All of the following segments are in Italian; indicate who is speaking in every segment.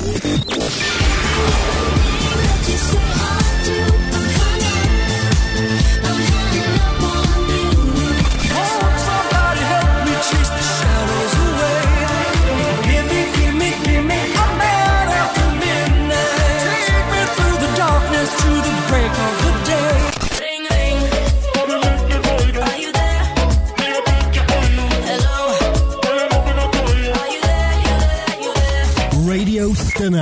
Speaker 1: you
Speaker 2: so.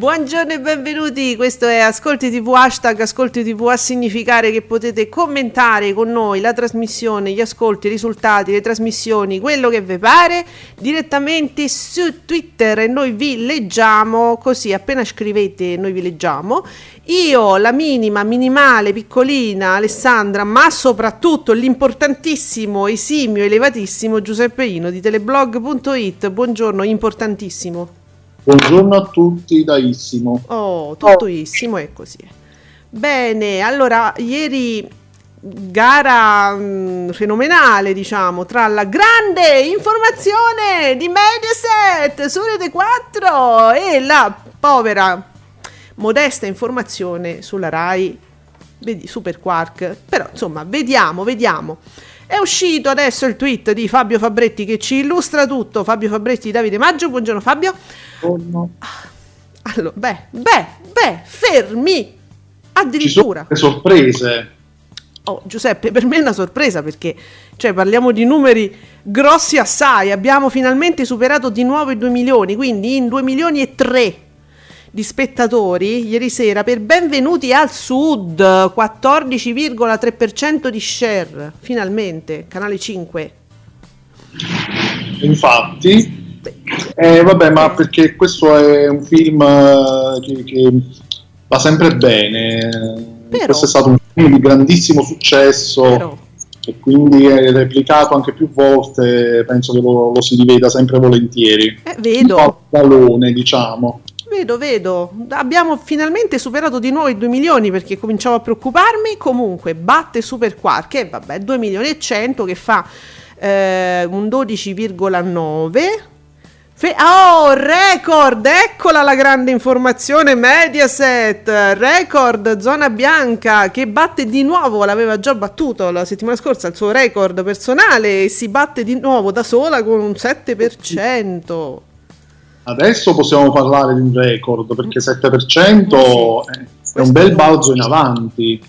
Speaker 3: Buongiorno e benvenuti, questo è Ascolti TV, hashtag Ascolti TV a significare che potete commentare con noi la trasmissione, gli ascolti, i risultati, le trasmissioni, quello che vi pare direttamente su Twitter e noi vi leggiamo così appena scrivete noi vi leggiamo. Io, la minima, minimale, piccolina Alessandra, ma soprattutto l'importantissimo, esimio, elevatissimo Giuseppe Ino di teleblog.it. Buongiorno, importantissimo.
Speaker 4: Buongiorno a tutti da Issimo.
Speaker 3: Oh, tuttoissimo è così. Bene, allora ieri gara mh, fenomenale, diciamo, tra la grande informazione di Mediaset su Rete 4 e la povera modesta informazione sulla Rai Super Quark. Però, insomma, vediamo, vediamo. È uscito adesso il tweet di Fabio Fabretti che ci illustra tutto. Fabio Fabretti Davide Maggio. Buongiorno Fabio.
Speaker 4: Buongiorno.
Speaker 3: Allora, beh, beh, beh, fermi. Addirittura.
Speaker 4: sorprese.
Speaker 3: Oh, Giuseppe, per me è una sorpresa perché cioè, parliamo di numeri grossi assai. Abbiamo finalmente superato di nuovo i 2 milioni, quindi in 2 milioni e 3 di spettatori ieri sera per Benvenuti al Sud, 14,3% di share, finalmente, canale 5.
Speaker 4: Infatti, eh, vabbè, ma perché questo è un film eh, che, che va sempre bene.
Speaker 3: Però-
Speaker 4: Questo è stato un film di grandissimo successo
Speaker 3: Però,
Speaker 4: e quindi è replicato anche più volte. Penso che lo, lo si riveda sempre volentieri.
Speaker 3: eh,
Speaker 4: Un
Speaker 3: vedo.
Speaker 4: po' ballone, diciamo.
Speaker 3: Vedo, vedo. Abbiamo finalmente superato di nuovo i 2 milioni perché cominciavo a preoccuparmi. Comunque batte Super Quark e vabbè, 2 milioni e 100 che fa eh, un 12,9. Fe- oh, record! Eccola la grande informazione Mediaset! Record zona bianca che batte di nuovo, l'aveva già battuto la settimana scorsa il suo record personale e si batte di nuovo da sola con un 7%.
Speaker 4: Adesso possiamo parlare di un record perché 7% è, è un bel balzo in avanti.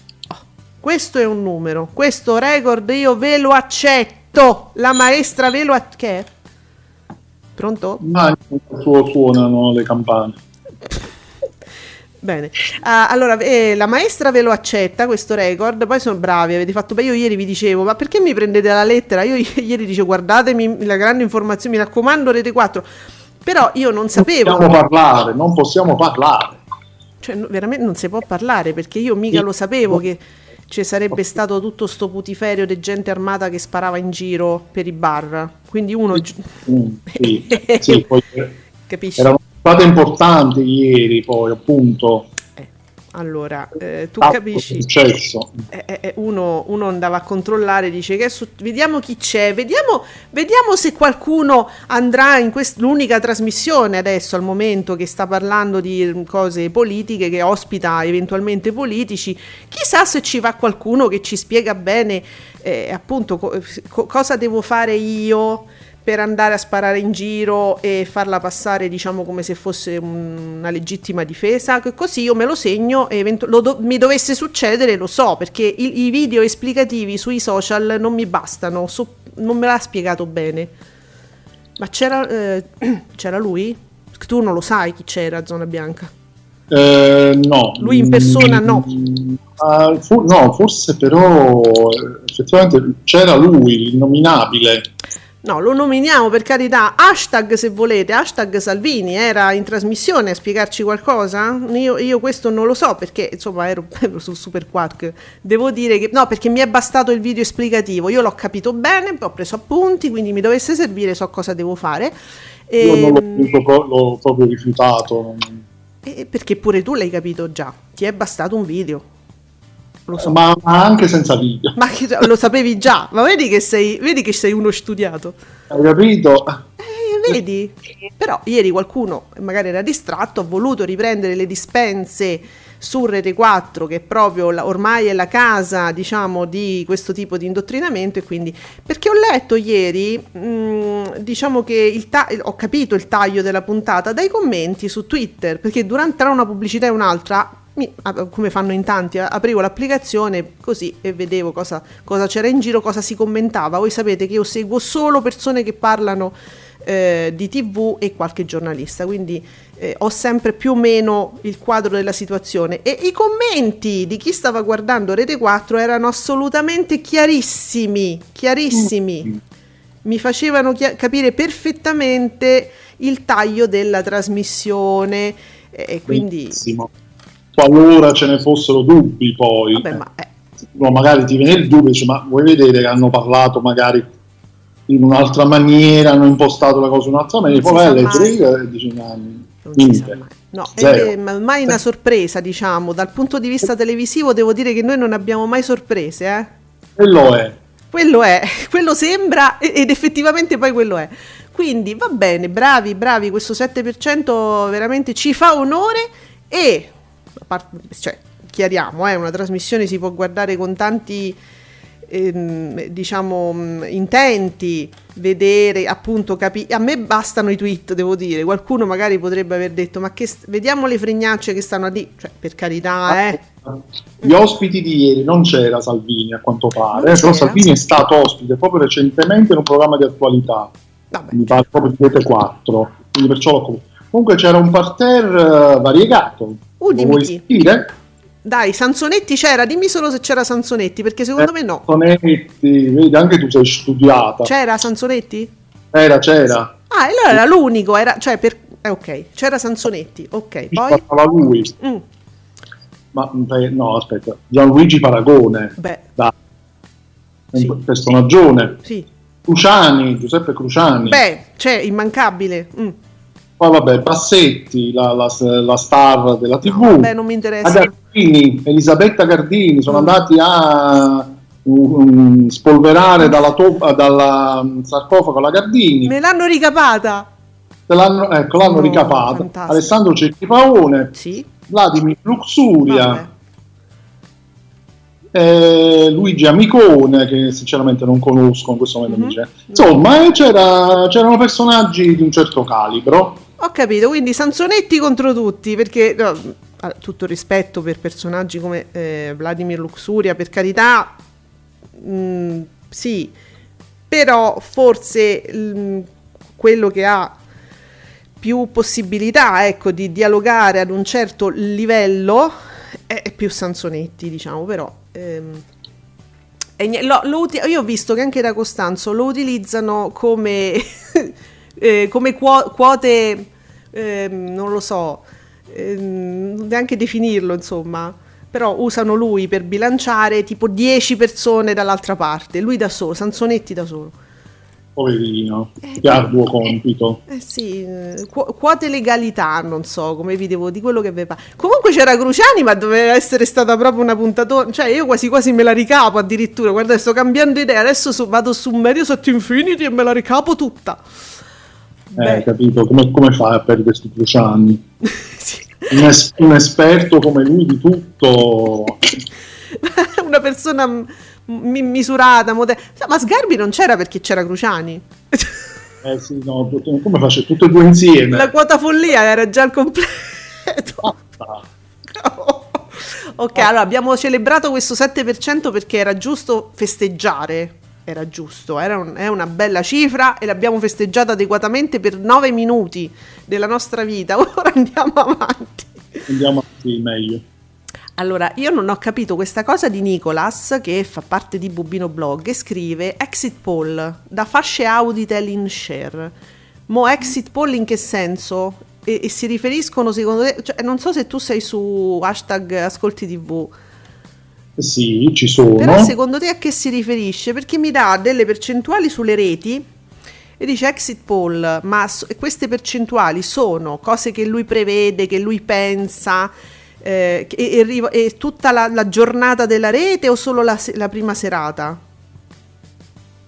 Speaker 3: Questo è un numero, questo record io ve lo accetto. La maestra ve lo accetta. Che è? Pronto?
Speaker 4: Ma su- suonano le campane.
Speaker 3: Bene. Ah, allora, eh, la maestra ve lo accetta questo record, poi sono bravi, avete fatto bene. Io ieri vi dicevo, ma perché mi prendete la lettera? Io ieri dicevo, guardatemi la grande informazione, mi raccomando, Rete 4. Però io non sapevo.
Speaker 4: Possiamo parlare, non possiamo parlare.
Speaker 3: Cioè, veramente non si può parlare perché io mica lo sapevo che ci sarebbe stato tutto sto putiferio di gente armata che sparava in giro per i bar. Quindi uno gi-
Speaker 4: Mm, sì, sì, poi
Speaker 3: capisci?
Speaker 4: erano state importanti ieri, poi appunto.
Speaker 3: Allora, eh, tu
Speaker 4: fatto
Speaker 3: capisci? Eh, eh, eh, uno, uno andava a controllare, dice che su- vediamo chi c'è, vediamo, vediamo se qualcuno andrà in quest'unica trasmissione adesso al momento che sta parlando di mm, cose politiche, che ospita eventualmente politici. Chissà se ci va qualcuno che ci spiega bene eh, appunto co- co- cosa devo fare io per andare a sparare in giro e farla passare diciamo come se fosse un- una legittima difesa, così io me lo segno e eventu- lo do- mi dovesse succedere lo so, perché i, i video esplicativi sui social non mi bastano, su- non me l'ha spiegato bene. Ma c'era, eh, c'era lui? Tu non lo sai chi c'era a Zona Bianca?
Speaker 4: Eh, no.
Speaker 3: Lui in persona no.
Speaker 4: Mm, ah, fu- no, forse però effettivamente c'era lui, l'innominabile.
Speaker 3: No, lo nominiamo per carità. Hashtag se volete, hashtag Salvini era in trasmissione a spiegarci qualcosa? Io, io questo non lo so perché insomma ero, ero su Super Quark. Devo dire che no, perché mi è bastato il video esplicativo. Io l'ho capito bene, ho preso appunti, quindi mi dovesse servire, so cosa devo fare.
Speaker 4: Io non l'ho,
Speaker 3: Ehm,
Speaker 4: avuto pro- l'ho proprio rifiutato.
Speaker 3: eh, perché pure tu l'hai capito già. Ti è bastato un video. Lo so.
Speaker 4: Ma, ma anche senza video.
Speaker 3: Ma che- lo sapevi già, ma vedi che sei, vedi che sei uno studiato.
Speaker 4: Hai capito?
Speaker 3: Eh, vedi? Però ieri qualcuno magari era distratto, ha voluto riprendere le dispense su Rete 4, che è proprio la- ormai è la casa, diciamo, di questo tipo di indottrinamento e quindi perché ho letto ieri, mh, diciamo che ta- ho capito il taglio della puntata dai commenti su Twitter, perché durante tra una pubblicità e un'altra mi- come fanno in tanti, aprivo l'applicazione così e vedevo cosa, cosa c'era in giro, cosa si commentava. Voi sapete che io seguo solo persone che parlano eh, di tv e qualche giornalista, quindi eh, ho sempre più o meno il quadro della situazione e i commenti di chi stava guardando Rete 4 erano assolutamente chiarissimi, chiarissimi. Mi facevano chia- capire perfettamente il taglio della trasmissione e e quindi...
Speaker 4: Benissimo. Qualora ce ne fossero dubbi poi,
Speaker 3: Vabbè, ma eh,
Speaker 4: no, magari ti viene il dubbio, dici, ma vuoi vedere che hanno parlato magari in un'altra maniera, hanno impostato la cosa in un'altra maniera, poi vai a leggere e dici.
Speaker 3: No,
Speaker 4: Zero.
Speaker 3: è ma mai una sorpresa, diciamo. Dal punto di vista televisivo devo dire che noi non abbiamo mai sorprese, eh.
Speaker 4: Quello è.
Speaker 3: Quello è, quello sembra ed effettivamente poi quello è. Quindi va bene, bravi, bravi, questo 7% veramente ci fa onore e, a parte- cioè, chiariamo, è una trasmissione si può guardare con tanti, ehm, diciamo, intenti, vedere, appunto, capire. A me bastano i tweet, devo dire. Qualcuno magari potrebbe aver detto, ma che st- vediamo le fregnacce che stanno a dire, cioè, per carità, eh.
Speaker 4: Gli ospiti di ieri non c'era Salvini a quanto pare, eh, però. Salvini è stato ospite proprio recentemente in un programma di attualità,
Speaker 3: Vabbè.
Speaker 4: mi pare proprio di Rete 4, quindi perciò l'ho com- Comunque c'era un parterre eh, variegato.
Speaker 3: Uh, dimmi
Speaker 4: vuoi
Speaker 3: chi.
Speaker 4: sentire?
Speaker 3: Dai, Sansonetti c'era, dimmi solo se c'era Sansonetti, perché secondo me no.
Speaker 4: Sonetti, vedi, anche tu sei studiata.
Speaker 3: C'era Sansonetti?
Speaker 4: C'era, c'era.
Speaker 3: Ah, e allora era l'unico, era, cioè per... eh, ok, c'era Sansonetti, ok,
Speaker 4: Ci
Speaker 3: poi...
Speaker 4: parlava lui.
Speaker 3: Mm,
Speaker 4: Ma eh, no, aspetta, Gianluigi Paragone,
Speaker 3: beh,
Speaker 4: da, un
Speaker 3: Sì.
Speaker 4: personaggione.
Speaker 3: sì.
Speaker 4: Cruciani, Giuseppe Cruciani.
Speaker 3: Beh, c'è, immancabile. Mm.
Speaker 4: Poi vabbè, Passetti, la, la- la star della TV.
Speaker 3: No, vabbè, non mi interessa.
Speaker 4: Gardini, Elisabetta Gardini, sono
Speaker 3: Mm.
Speaker 4: andati a um, spolverare dalla, to- dalla um, sarcofago la Gardini.
Speaker 3: Me l'hanno ricapata.
Speaker 4: L'hanno, ecco, l'hanno
Speaker 3: No,
Speaker 4: ricapata.
Speaker 3: fantastico.
Speaker 4: Alessandro Cecchi Paone,
Speaker 3: Sì,
Speaker 4: Vladimir Luxuria,
Speaker 3: vabbè.
Speaker 4: eh, Luigi Amicone, che sinceramente non conosco in questo momento.
Speaker 3: Mhm.
Speaker 4: dice. Insomma, eh, c'era- c'erano personaggi di un certo calibro.
Speaker 3: Ho capito, quindi Sansonetti contro tutti, perché no, tutto rispetto per personaggi come eh, Vladimir Luxuria, per carità, mm, sì, però forse mm, quello che ha più possibilità ecco, di dialogare ad un certo livello è, più Sansonetti, diciamo, però... ehm, lo- lo io ho visto che anche da Costanzo lo utilizzano come, eh, come quo- quote, ehm, non lo so, ehm, neanche definirlo insomma, però usano lui per bilanciare tipo 10 persone dall'altra parte, lui da solo, Sansonetti da solo.
Speaker 4: Poverino, che arduo compito.
Speaker 3: Eh sì, eh, qu- quote legalità, non so come vi devo di quello che aveva. Comunque c'era Cruciani, ma doveva essere stata proprio una puntatona. Cioè, io quasi quasi me la ricapo addirittura. Guarda, sto cambiando idea. Adesso su- vado su Mediaset Infinity e me la ricapo tutta.
Speaker 4: Eh, capito? Come, come fai a perdere questi cruciani?
Speaker 3: sì.
Speaker 4: Un, es- un esperto come lui di tutto.
Speaker 3: una persona mi- misurata, moderna. Ma Sgarbi non c'era perché c'era Cruciani.
Speaker 4: Eh sì, no, come faccio tutte e due insieme?
Speaker 3: La quota follia era già al completo.
Speaker 4: Ah,
Speaker 3: ok, allora abbiamo celebrato questo 7% perché era giusto festeggiare. Era giusto, era un- è una bella cifra e l'abbiamo festeggiata adeguatamente per 9 minuti della nostra vita. Ora andiamo avanti.
Speaker 4: Andiamo Sì, meglio.
Speaker 3: Allora, io non ho capito questa cosa di Nicolas, che fa parte di Bubino Blog, e scrive exit poll da fasce Auditel in share. Mo exit poll in che senso? E, e si riferiscono secondo te, cioè, non so se tu sei su hashtag ascolti tv,
Speaker 4: Sì, ci sono.
Speaker 3: però secondo te a che si riferisce? Perché mi dà delle percentuali sulle reti e dice exit poll, ma queste percentuali sono cose che lui prevede, che lui pensa, eh, e, e e tutta la, la giornata della rete o solo la, la prima serata?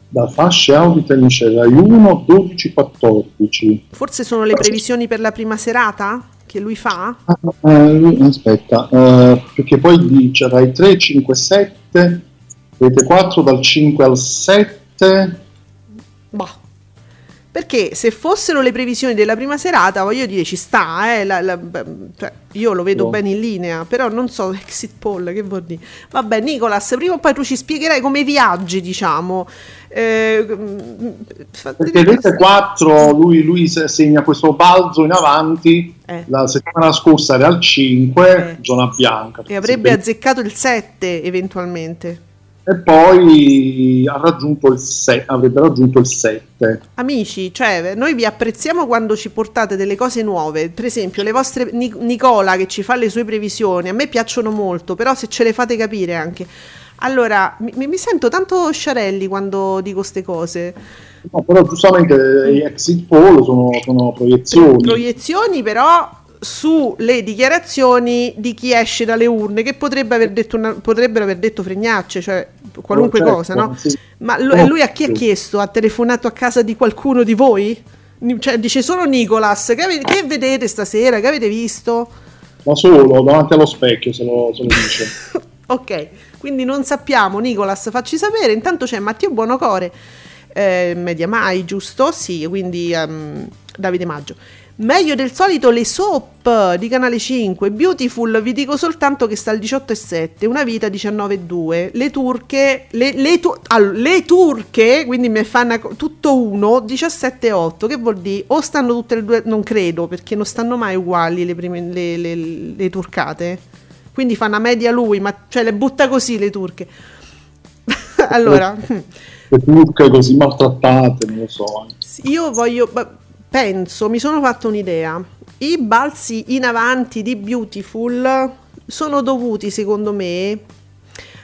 Speaker 4: Da fasce Auditel in share Rai 1, 12, 14.
Speaker 3: Forse sono le previsioni per la prima serata che lui fa?
Speaker 4: Ah, eh, aspetta, eh, perché poi dice Rai 3, 5, 7, Rete 4 dal 5 al 7.
Speaker 3: Boh. Perché se fossero le previsioni della prima serata, voglio dire, ci sta, eh, la- la- cioè, io lo vedo
Speaker 4: No.
Speaker 3: bene in linea, però non so exit poll, che vuol dire. Vabbè, Nicolas, prima o poi tu ci spiegherai come viaggi, diciamo. Eh, mm,
Speaker 4: Perché Rete 4 lui, lui se- segna questo balzo in avanti.
Speaker 3: Eh.
Speaker 4: La settimana scorsa era al 5,
Speaker 3: Eh.
Speaker 4: zona bianca.
Speaker 3: E avrebbe azzeccato il 7 eventualmente.
Speaker 4: E poi ha raggiunto il 6, avrebbe raggiunto il 7.
Speaker 3: Amici, cioè, noi vi apprezziamo quando ci portate delle cose nuove. Per esempio, le vostre Ni- Nicola che ci fa le sue previsioni, a me piacciono molto, però se ce le fate capire anche. Allora, mi, mi sento tanto sciarelli quando dico queste cose.
Speaker 4: No, però giustamente gli exit poll sono, sono proiezioni.
Speaker 3: Proiezioni, però sulle dichiarazioni di chi esce dalle urne, che potrebbe aver detto una- potrebbero aver detto fregnacce, cioè qualunque
Speaker 4: Certo,
Speaker 3: cosa, no?
Speaker 4: sì.
Speaker 3: Ma lu-
Speaker 4: No,
Speaker 3: lui a chi ha chiesto? Ha telefonato a casa di qualcuno di voi? Cioè, dice solo Nicolas, che, ave- che vedete stasera? Che avete visto?
Speaker 4: Da solo, davanti allo specchio, se lo, se lo dice.
Speaker 3: Ok, quindi non sappiamo, Nicolas, facci sapere. Intanto c'è Matteo Buonocore, eh, Media Mai, giusto? Sì, quindi ehm, Davide Maggio. Meglio del solito le soap di Canale 5, Beautiful, vi dico soltanto che sta al 18,7, Una vita 19,2, le turche, le, le tu- allora, le turche, quindi mi fanno tutto uno, 17,8, che vuol dire? O stanno tutte e due, non credo, perché non stanno mai uguali le, prime, le, le- le turcate. Quindi fa una media lui, ma cioè le butta così le turche. allora,
Speaker 4: Le turche così maltrattate, non lo so. eh.
Speaker 3: io voglio, beh, penso, mi sono fatto un'idea. I balzi in avanti di Beautiful sono dovuti, secondo me,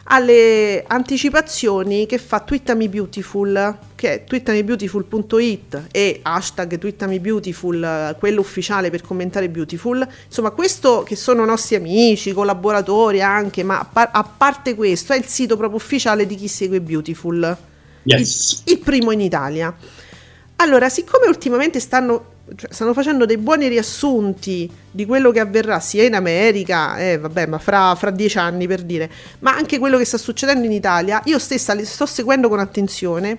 Speaker 3: alle anticipazioni che fa Twittami Beautiful, che è twittamibeautiful.it e hashtag twittamibeautiful, quello ufficiale per commentare Beautiful. Insomma, questo che sono nostri amici, collaboratori anche, ma a, par- a parte questo è il sito proprio ufficiale di chi segue Beautiful
Speaker 4: Yes.
Speaker 3: il, il primo in Italia. Allora, siccome ultimamente stanno, cioè, stanno facendo dei buoni riassunti di quello che avverrà sia in America, eh, vabbè, ma fra, fra dieci anni per dire, ma anche quello che sta succedendo in Italia, io stessa li sto seguendo con attenzione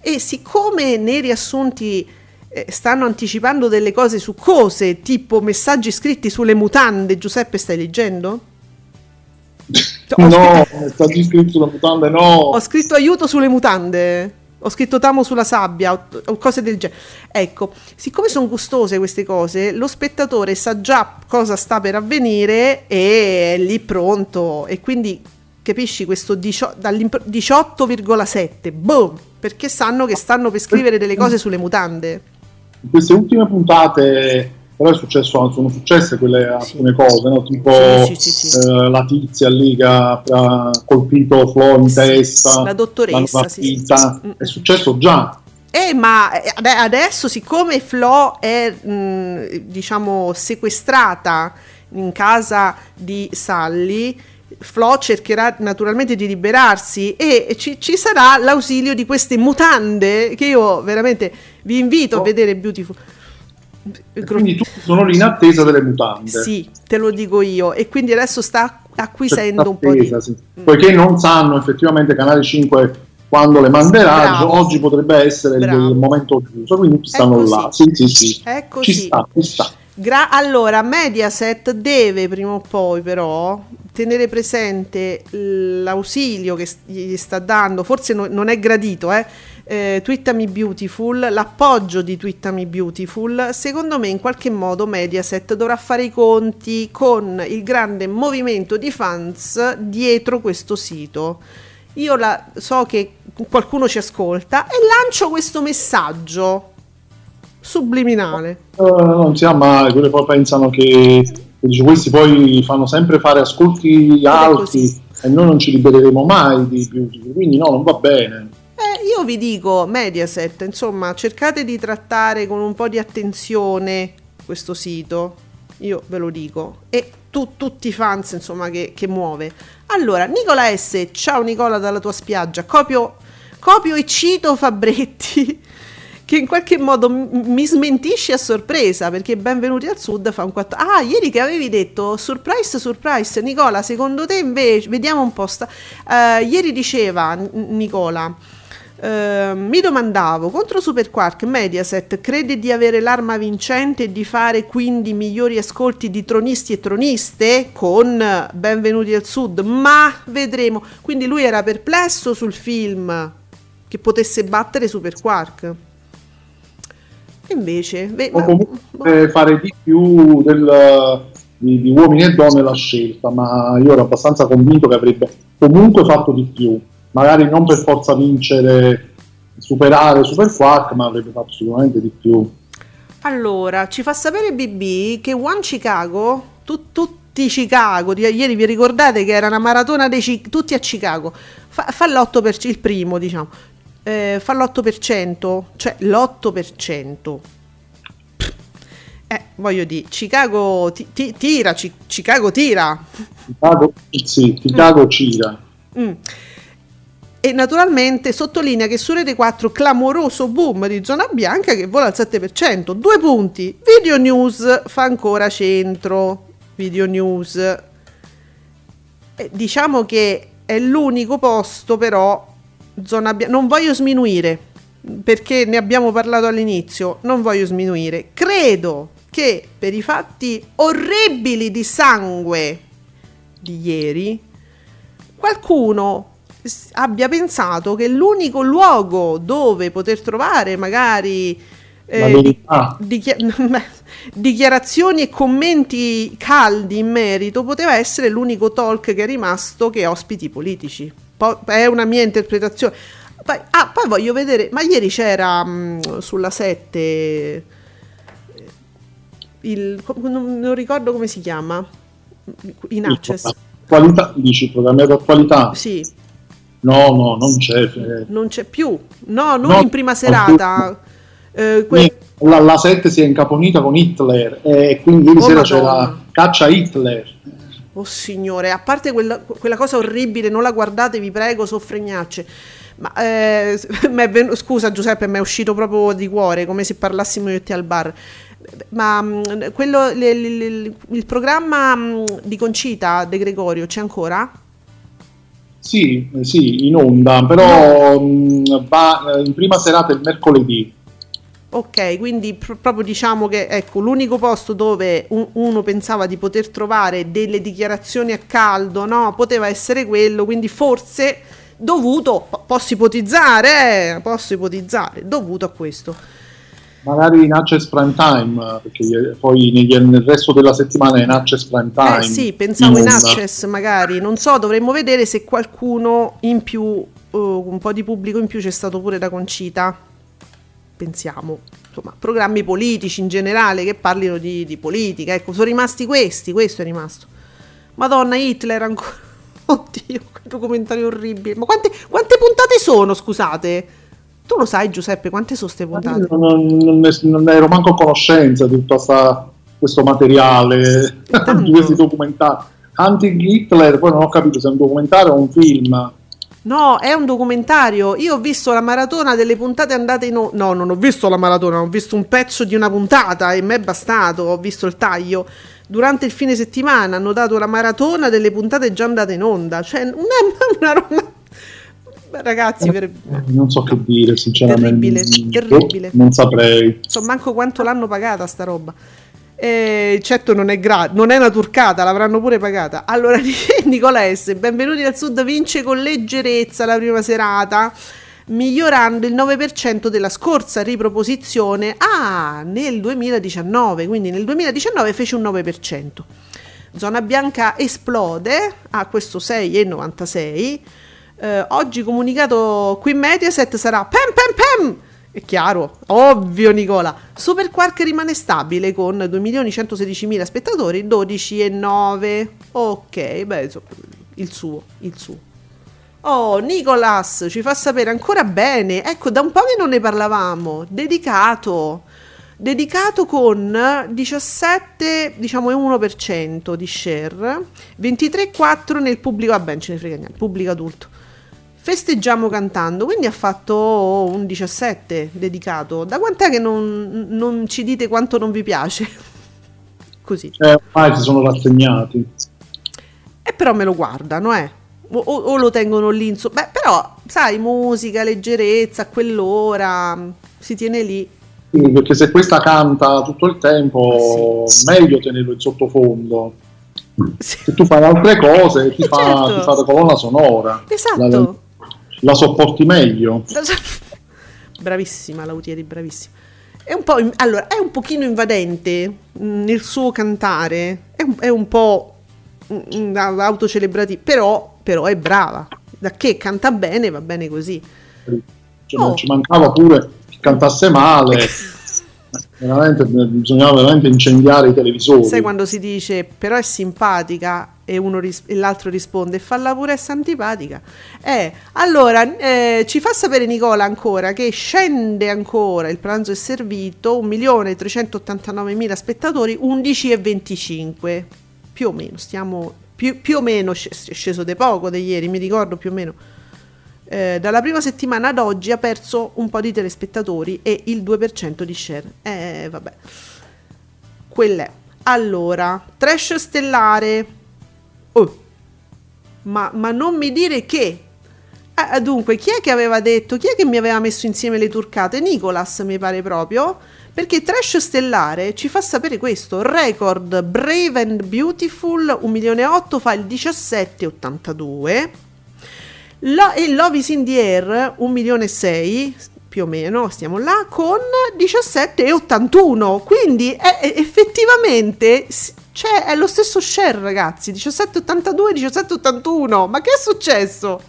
Speaker 3: e siccome nei riassunti eh, stanno anticipando delle cose su cose tipo messaggi scritti sulle mutande, Giuseppe stai leggendo?
Speaker 4: No, sta scritto sulla mutanda, no.
Speaker 3: ho scritto aiuto sulle mutande. Ho scritto tamo sulla sabbia o, cose del genere. Ecco, siccome sono gustose queste cose, lo spettatore sa già cosa sta per avvenire e è lì pronto. E quindi capisci questo dicio- dall'imp- 18,7 boom, perché sanno che stanno per scrivere delle cose sulle mutande.
Speaker 4: In queste ultime puntate però è successo, sono successe quelle alcune cose, no? tipo
Speaker 3: Sì, sì, sì, sì.
Speaker 4: eh, la tizia lì che ha ha colpito Flo in
Speaker 3: Sì,
Speaker 4: testa,
Speaker 3: la dottoressa, sì, sì,
Speaker 4: rapita.
Speaker 3: sì. Mm,
Speaker 4: è successo già.
Speaker 3: Eh, ma eh, ade- adesso, siccome Flo è, mh, diciamo, sequestrata in casa di Sally, Flo cercherà naturalmente di liberarsi e ci, ci sarà l'ausilio di queste mutande che io veramente vi invito a
Speaker 4: Oh.
Speaker 3: vedere Beautiful.
Speaker 4: Quindi tutti sono lì in attesa delle mutande.
Speaker 3: Sì, te lo dico io. E quindi adesso sta acquisendo
Speaker 4: C'è
Speaker 3: un po' di...
Speaker 4: sì. Poiché non sanno effettivamente Canale 5 quando le manderà,
Speaker 3: Bravo.
Speaker 4: oggi potrebbe essere il-
Speaker 3: Bravo.
Speaker 4: il momento giusto, quindi stanno là. Sì, sì, sì.
Speaker 3: È
Speaker 4: Ci sta, ci sta.
Speaker 3: Gra- allora, Mediaset deve prima o poi però tenere presente l'ausilio che gli sta dando, forse no- non è gradito, eh? Eh, Twittami Beautiful, l'appoggio di Twittami Beautiful, secondo me in qualche modo Mediaset dovrà fare i conti con il grande movimento di fans dietro questo sito. Io la- so che qualcuno ci ascolta e lancio questo messaggio subliminale.
Speaker 4: Eh, non si sa mai, quelle poi pensano che dice, questi poi fanno sempre fare ascolti alti e noi non ci libereremo mai di più, quindi no, non va bene.
Speaker 3: Io vi dico, Mediaset, insomma, cercate di trattare con un po' di attenzione questo sito, io ve lo dico, e tu- tutti i fans, insomma, che, che muove. Allora, Nicola S, ciao Nicola dalla tua spiaggia, copio, copio e cito Fabretti, che in qualche modo mi smentisce a sorpresa, perché Benvenuti al Sud fa un 4... Ah, ieri che avevi detto, surprise, surprise, Nicola, secondo te invece, vediamo un po', sta... eh, ieri diceva Nicola... Eh, mi domandavo, contro Super Quark Mediaset crede di avere l'arma vincente e di fare quindi migliori ascolti di tronisti e troniste con Benvenuti al Sud, ma vedremo. Quindi lui era perplesso sul film che potesse battere Super Quark. E invece, ve-
Speaker 4: O
Speaker 3: ma-
Speaker 4: comunque fare di più del- di, di uomini e donne la scelta, ma io ero abbastanza convinto che avrebbe comunque fatto di più. Magari non per forza vincere, superare Super Quark, ma avrebbe fatto sicuramente di più.
Speaker 3: Allora, ci fa sapere BB che One Chicago, tu- tutti Chicago, ieri vi ricordate che era una maratona dei tutti a Chicago, fa, fa l'8%, il primo diciamo, eh, fa l'8%, cioè l'8%. Eh, voglio dire, Chicago ti- ti- tira, Chi- Chicago tira.
Speaker 4: Chicago, sì, Chicago Cira.
Speaker 3: Mm. E naturalmente sottolinea che su Rete 4 clamoroso boom di zona bianca che vola al 7%. Due punti. Video News fa ancora centro. Video News. Eh, diciamo che è l'unico posto però zona bianca. Non voglio sminuire perché ne abbiamo parlato all'inizio. Non voglio sminuire. Credo che per i fatti orribili di sangue di ieri qualcuno abbia pensato che l'unico luogo dove poter trovare magari eh, beh, dichiarazioni e commenti caldi in merito poteva essere l'unico talk che è rimasto che ospiti politici. Po- è una mia interpretazione. Poi, ah, poi voglio vedere, ma ieri c'era mh, sulla 7 eh, il, non, non ricordo come si chiama in access.
Speaker 4: Qualità, dici programma d'attualità?
Speaker 3: Sì,
Speaker 4: No, no, non c'è. eh.
Speaker 3: non c'è più. No, non
Speaker 4: No,
Speaker 3: in prima serata. Eh, que-
Speaker 4: La, la 7 si è incaponita con Hitler e quindi ieri
Speaker 3: Oh,
Speaker 4: sera
Speaker 3: Madonna.
Speaker 4: c'era caccia Hitler.
Speaker 3: Oh signore, a parte quella, quella cosa orribile, non la guardate, vi prego, soffregnacce. Ma eh, ven- scusa Giuseppe, mi è uscito proprio di cuore, come se parlassimo io e te al bar. Ma mh, quello, le- le- il programma mh, di Concita De Gregorio c'è ancora?
Speaker 4: Sì, eh, sì, in onda, però mh, va eh, in prima serata il mercoledì.
Speaker 3: Ok, quindi pr- proprio diciamo che ecco l'unico posto dove un- uno pensava di poter trovare delle dichiarazioni a caldo, no? Poteva essere quello, quindi forse dovuto, po- posso ipotizzare, eh, posso ipotizzare, dovuto a questo.
Speaker 4: Magari in Access Prime Time, eh, perché poi nel resto della settimana è in Access Prime Time.
Speaker 3: Eh sì, pensavo in
Speaker 4: onda.
Speaker 3: access magari, non so, dovremmo vedere se qualcuno in più, eh, un po' di pubblico in più c'è stato pure da Concita. Pensiamo, insomma, programmi politici in generale che parlino di, di politica, ecco, sono rimasti questi, questo è rimasto. Madonna, Hitler ancora. Oddio, che documentario orribile. Ma quante, quante puntate sono, scusate? Tu lo sai, Giuseppe, quante sono queste puntate?
Speaker 4: Non, non- non ne, non ne ero manco a conoscenza di tutto sta- questo materiale, di questi documentari. Anti-Hitler, poi non ho capito se è un documentario o un film.
Speaker 3: No, è un documentario. Io ho visto la maratona delle puntate andate in onda. No, non ho visto la maratona, ho visto un pezzo di una puntata e mi è bastato. Ho visto il taglio. Durante il fine settimana hanno dato la maratona delle puntate già andate in onda. Cioè, una, una roba. Beh, Ragazzi, per...
Speaker 4: Eh, Non so che dire, sinceramente.
Speaker 3: Terribile, terribile.
Speaker 4: non saprei.
Speaker 3: so manco quanto l'hanno pagata sta roba. Eh, certo non è, gra- non è una turcata, l'avranno pure pagata. Allora, Nicola S, benvenuti al Sud, vince con leggerezza la prima serata, migliorando il 9% della scorsa riproposizione ah, nel 2019, quindi nel 2019 fece un 9%. Zona bianca esplode a questo 6,96. Eh, oggi comunicato qui Mediaset sarà pem pem pem è chiaro, ovvio Nicola. Super Quark rimane stabile con 2.116.000 spettatori, 12,9. Ok, beh, il suo, il suo. Oh, Nicolas ci fa sapere ancora bene. Ecco, da un po' che non ne parlavamo. Dedicato. Dedicato con 17, diciamo 1% di share, 23,4 nel pubblico, vabbè, ce ne frega niente, pubblico adulto festeggiamo cantando, quindi ha fatto un 17 dedicato. Da quant'è che non, non ci dite quanto non vi piace? Così.
Speaker 4: Eh, ormai si sono rassegnati.
Speaker 3: E però me lo guardano, eh. O, o lo tengono lì, insomma. Beh, però, sai, musica, leggerezza, a quell'ora, si tiene lì.
Speaker 4: Sì, perché se questa canta tutto il tempo, sì, meglio tenerlo in sottofondo. Sì. Se tu fai altre cose, ti, eh, fa, certo. ti fa la colonna sonora.
Speaker 3: Esatto.
Speaker 4: La, la sopporti meglio.
Speaker 3: Bravissima Lautieri, bravissima. È un, po', allora, è un pochino invadente mm, nel suo cantare, è un, è un po' mm, autocelebrativo, però, però è brava. Da che canta bene, va bene così.
Speaker 4: Cioè, oh. Ci mancava pure che cantasse male. veramente, bisognava veramente incendiare i televisori.
Speaker 3: Sai quando si dice però è simpatica e, ris- e l'altro risponde falla pure essere antipatica. Eh, allora eh, ci fa sapere Nicola ancora che scende ancora, il pranzo è servito, 1.389.000 spettatori, 11,25 più o meno, stiamo più, più o meno è sceso di poco di ieri, mi ricordo più o meno eh, dalla prima settimana ad oggi ha perso un po' di telespettatori e il 2% di share. Eh, vabbè. Quell'è. Allora, trash stellare. Oh. Ma, ma non mi dire che. Eh, dunque, chi è che aveva detto? Chi è che mi aveva messo insieme le turcate? Nicolas, mi pare proprio. Perché Trash Stellare ci fa sapere questo. Record Brave and Beautiful 1 milione 8 fa il 17,82 Lo, e Love is in the Air 1 milione e 6 più o meno, stiamo là, con 17,81. Quindi è, è, effettivamente cioè, è lo stesso share, ragazzi. 17,82 17,81. Ma che è successo?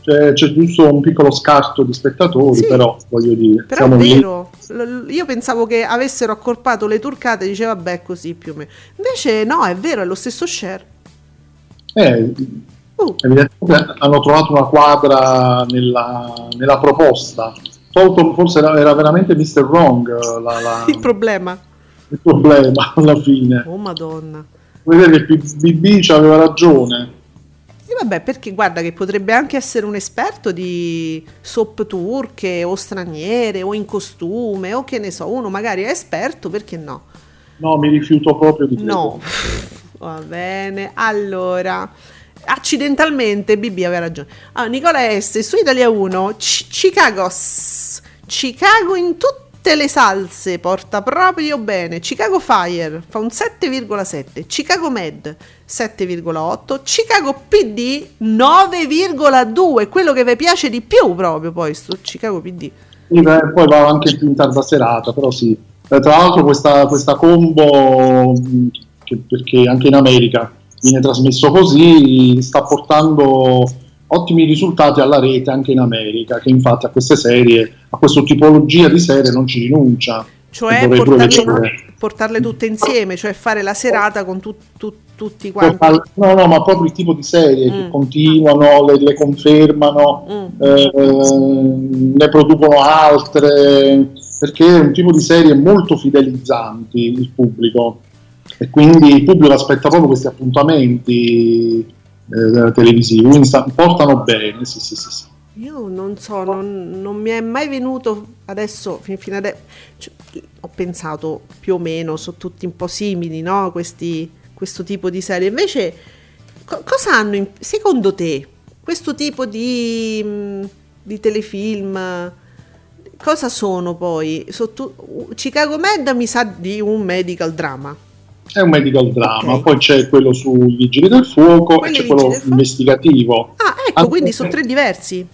Speaker 4: C'è, c'è, giusto un piccolo scarto di spettatori, sì, però voglio dire.
Speaker 3: Però è vero. Lì. Io pensavo che avessero accorpato le turcate, diceva vabbè così più o meno. Invece no, è vero, è lo stesso share.
Speaker 4: Eh, Uh. Evidentemente hanno trovato una quadra nella, nella proposta. Forse era, era, veramente Mr. Wrong la, la,
Speaker 3: il problema.
Speaker 4: Il problema alla fine.
Speaker 3: Oh madonna.
Speaker 4: Vedere che BB aveva ragione.
Speaker 3: E vabbè, perché guarda che potrebbe anche essere un esperto di soap turche o straniere o in costume o che ne so, uno magari è esperto, perché no?
Speaker 4: No, mi rifiuto proprio di
Speaker 3: questo. No, va bene. Allora, accidentalmente BB aveva ragione. Ah, Nicola S su Italia 1 C- Chicago Chicago in tutte le salse porta proprio bene. Chicago Fire fa un 7,7, Chicago Med 7,8, Chicago PD 9,2, quello che vi piace di più proprio poi sto Chicago PD.
Speaker 4: Poi va anche più in tarda serata, però sì. Eh, tra l'altro questa, questa combo, perché anche in America viene trasmesso così, sta portando ottimi risultati alla rete anche in America, che infatti a queste serie, a questa tipologia di serie non ci rinuncia.
Speaker 3: Cioè portarle, portarle, tutte insieme, cioè fare la serata con tu, tu, tutti quanti. Portarle,
Speaker 4: no, no, ma proprio il tipo di serie mm. che continuano, le, le confermano, mm. eh, ne producono altre, perché è un tipo di serie molto fidelizzanti il pubblico e quindi il pubblico aspetta proprio questi appuntamenti eh, televisivi, quindi sta, portano bene, sì, sì, sì, sì.
Speaker 3: Io non so, non, non, mi è mai venuto adesso, fin, fino adesso, cioè, ho pensato più o meno, sono tutti un po' simili, no? Questi, questo tipo di serie. Invece, co- cosa hanno, in, secondo te, questo tipo di, di telefilm? cosa sono poi? Sotto, Chicago Med mi sa di un medical drama.
Speaker 4: È un medical drama,
Speaker 3: Ok.
Speaker 4: poi c'è quello sui vigili del fuoco
Speaker 3: Quelli
Speaker 4: e c'è quello investigativo.
Speaker 3: Ah, ecco,
Speaker 4: Ah,
Speaker 3: quindi sono tre diversi.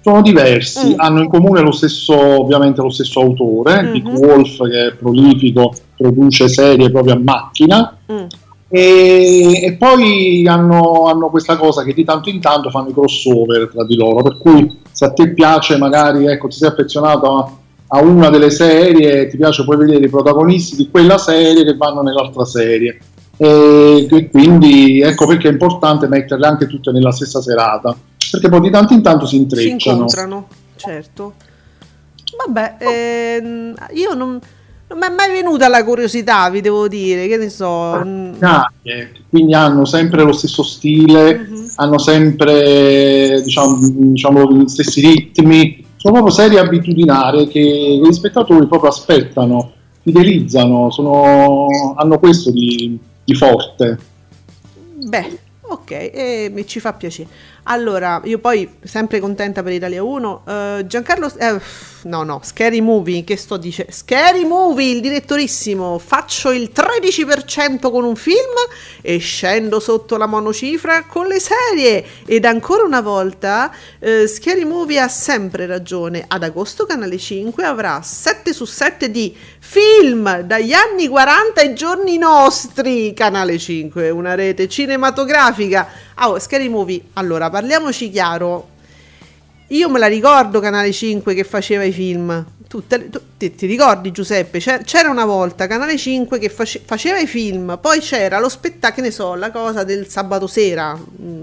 Speaker 4: Sono diversi,
Speaker 3: Mm.
Speaker 4: hanno in comune lo stesso, ovviamente lo stesso autore,
Speaker 3: Mhm.
Speaker 4: Dick Wolf, che è prolifico, produce serie proprio a macchina.
Speaker 3: Mm.
Speaker 4: E, e poi hanno, hanno questa cosa che di tanto in tanto fanno i crossover tra di loro, per cui se a te piace magari, ecco, ti sei affezionato a, a una delle serie, ti piace poi vedere i protagonisti di quella serie che vanno nell'altra serie. E, e quindi ecco perché è importante metterle anche tutte nella stessa serata, perché poi di tanto in tanto si
Speaker 3: Si
Speaker 4: intrecciano.
Speaker 3: incontrano, certo. Vabbè, ehm, io non, non mi è mai venuta la curiosità, vi devo dire, che ne so. mm,
Speaker 4: Serie, quindi hanno sempre lo stesso stile,
Speaker 3: Mhm.
Speaker 4: hanno sempre diciamo, diciamo, gli stessi ritmi, sono proprio serie abitudinarie che gli spettatori proprio aspettano, fidelizzano, sono- hanno questo di, di forte.
Speaker 3: Beh, ok, e mi ci fa piacere. Allora, io poi sempre contenta per Italia 1. eh, Giancarlo, eh, no, no, Scary Movie, che sto dicendo? Scary Movie, il direttorissimo. Faccio il 13% con un film e scendo sotto la monocifra con le serie. Ed ancora una volta, eh, Scary Movie ha sempre ragione. Ad agosto, Canale 5 avrà 7 su 7 di film dagli anni 40 ai giorni nostri. Canale 5, una rete cinematografica. Ah, oh, Scary Movie. Allora, parliamoci chiaro. Io me la ricordo Canale 5 che faceva i film. Tu, te- tu- ti, ti ricordi Giuseppe? C'era una volta Canale 5 che face- faceva i film, poi c'era lo spettacolo, che ne so, la cosa del sabato sera, mm,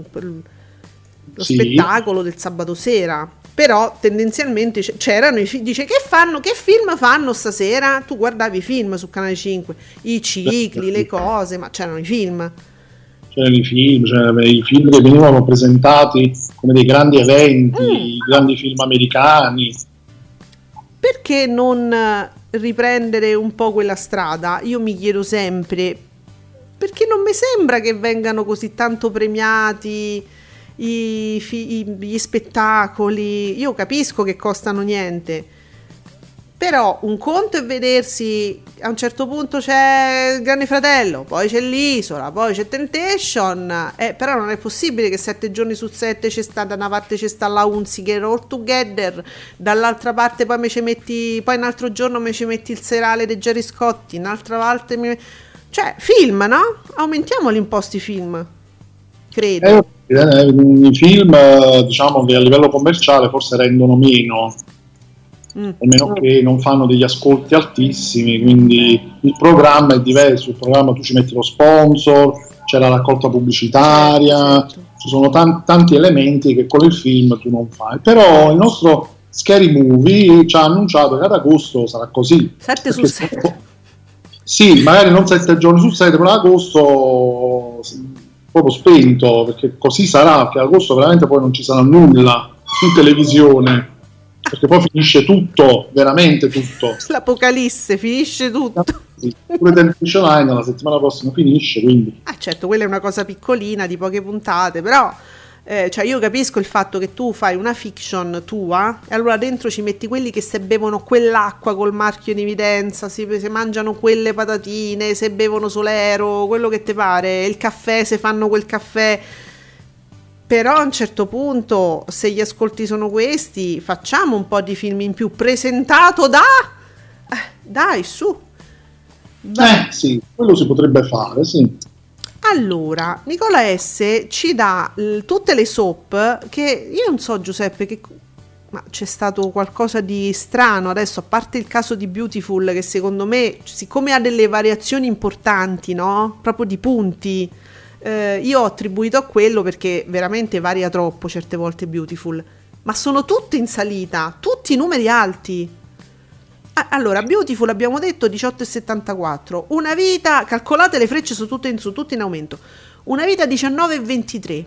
Speaker 3: lo
Speaker 4: Sì.
Speaker 3: spettacolo del sabato sera. Però tendenzialmente c'erano i film, dice che fanno, che film fanno stasera? Tu guardavi i film su Canale 5, i cicli, le cose, ma c'erano i film.
Speaker 4: C'erano i film, c'erano i film che venivano presentati come dei grandi eventi,
Speaker 3: Mm.
Speaker 4: i grandi film americani.
Speaker 3: perché non eh, riprendere un po' quella strada? Io mi chiedo sempre, perché non mi sembra che vengano così tanto premiati i i- gli spettacoli? Io capisco che costano niente, però un conto è vedersi, a un certo punto c'è il Grande Fratello, poi c'è l'Isola, poi c'è Temptation, eh, però non è possibile che sette giorni su sette c'è sta, da una parte c'è sta la Unziger All Together, dall'altra parte poi me metti, poi un altro giorno me ci metti il serale di Jerry Scotti, un'altra volta mi... Cioè, film, no? Aumentiamo gli imposti film, credo.
Speaker 4: Eh, eh, I film, diciamo che a livello commerciale forse rendono meno,
Speaker 3: Mm.
Speaker 4: a meno che non fanno degli ascolti altissimi, quindi il programma è diverso, il programma tu ci metti lo sponsor, c'è la raccolta pubblicitaria,
Speaker 3: certo.
Speaker 4: ci sono tan- tanti elementi che con il film tu non fai. Però il nostro Scary Movie ci ha annunciato che ad agosto sarà così.
Speaker 3: 7 su
Speaker 4: Perché-
Speaker 3: 7.
Speaker 4: Sì, magari non sette giorni su sette, però ad agosto proprio spento, perché così sarà, che ad agosto veramente poi non ci sarà nulla in televisione, perché poi finisce tutto, veramente tutto.
Speaker 3: L'apocalisse, finisce tutto.
Speaker 4: Sì, Pure Temptation Line la settimana prossima finisce, quindi
Speaker 3: Ah, certo, quella è una cosa piccolina di poche puntate, però eh, cioè io capisco il fatto che tu fai una fiction tua e allora dentro ci metti quelli che se bevono quell'acqua col marchio in evidenza, si, se mangiano quelle patatine, se bevono solero, quello che ti pare, il caffè, se fanno quel caffè. Però a un certo punto, se gli ascolti sono questi, facciamo un po' di film in più presentato da... Eh, dai, su. Vai.
Speaker 4: eh sì, quello si potrebbe fare, sì.
Speaker 3: Allora, Nicola S ci dà l- tutte le soap che io non so Giuseppe che ma c'è stato qualcosa di strano adesso, a parte il caso di Beautiful che secondo me, siccome ha delle variazioni importanti, no? Proprio di punti, eh, io ho attribuito a quello perché veramente varia troppo certe volte Beautiful, ma sono tutte in salita, tutti numeri alti. Allora, Beautiful abbiamo detto 18,74. Una vita, calcolate le frecce sono tutte in su, tutte in aumento. Una vita 19,23.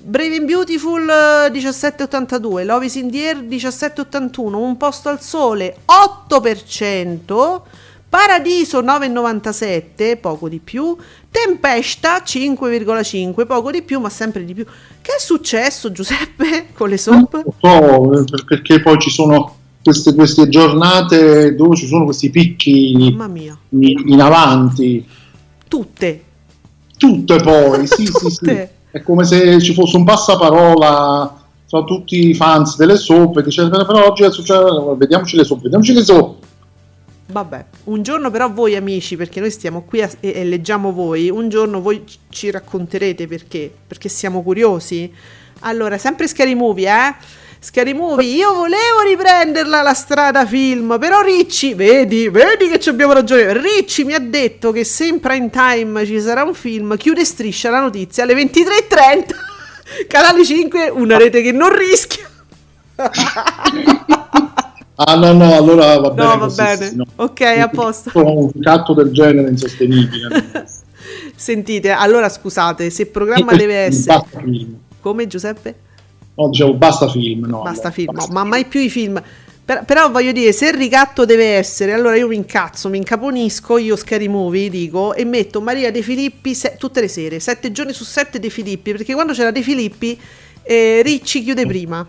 Speaker 3: Brave and Beautiful eh, 17,82. Love is in the air 17,81. Un posto al sole 8%. Paradiso 9,97, poco di più. Tempesta 5,5, poco di più, ma sempre di più. Che è successo, Giuseppe, con le soap?
Speaker 4: Non so, per- perché poi ci sono queste, queste giornate dove ci sono questi picchi
Speaker 3: Mamma mia.
Speaker 4: in, in avanti,
Speaker 3: Tutte.
Speaker 4: tutte poi, sì, sì, sì.
Speaker 3: Tutte.
Speaker 4: È come se ci fosse un passaparola tra tutti i fans delle soppe, dice però oggi è successo, vediamoci le soppe, vediamoci le soppe.
Speaker 3: Vabbè, un giorno però voi amici, perché noi stiamo qui a- e, e leggiamo voi, un giorno voi ci- racconterete perché, perché siamo curiosi. Allora, sempre Scary Movie, eh? Scary Movie, io volevo riprenderla la strada film, però Ricci, vedi, vedi che ci abbiamo ragione, Ricci mi ha detto che se in prime time ci sarà un film, chiude striscia la notizia alle 23.30, canale 5, una rete che non rischia.
Speaker 4: Ah no, no, allora va bene.
Speaker 3: No, va
Speaker 4: così,
Speaker 3: bene.
Speaker 4: sì, no.
Speaker 3: Ok, a posto.
Speaker 4: Un ricatto del genere insostenibile.
Speaker 3: Sentite, allora scusate, se il programma deve essere...
Speaker 4: Basta film.
Speaker 3: Come Giuseppe?
Speaker 4: No, dicevo basta film. No,
Speaker 3: Basta
Speaker 4: allora,
Speaker 3: film,
Speaker 4: basta
Speaker 3: ma mai più i film. Per- però voglio dire, se il ricatto deve essere, allora io mi incazzo, mi incaponisco, io Scary Movie dico, e metto Maria De Filippi se- tutte le sere, sette giorni su sette De Filippi, perché quando c'era De Filippi, eh, Ricci chiude prima.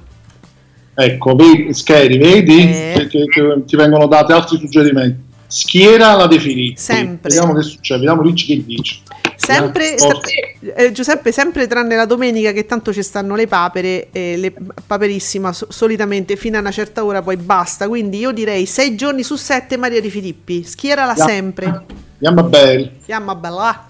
Speaker 4: Ecco, vedi, Scary, vedi
Speaker 3: Eh.
Speaker 4: che, che- che ti vengono dati altri suggerimenti. Schiera la De Filippi.
Speaker 3: Sempre.
Speaker 4: Vediamo che succede, vediamo Ricci che dice.
Speaker 3: Sempre, sta- eh, Giuseppe, sempre tranne la domenica che tanto ci stanno le papere, eh, le paperissima so- solitamente fino a una certa ora poi basta, quindi io direi sei giorni su sette Maria Di Filippi, schierala
Speaker 4: Vediamo-
Speaker 3: sempre.
Speaker 4: Vediamo bene.
Speaker 3: Fiamma bella.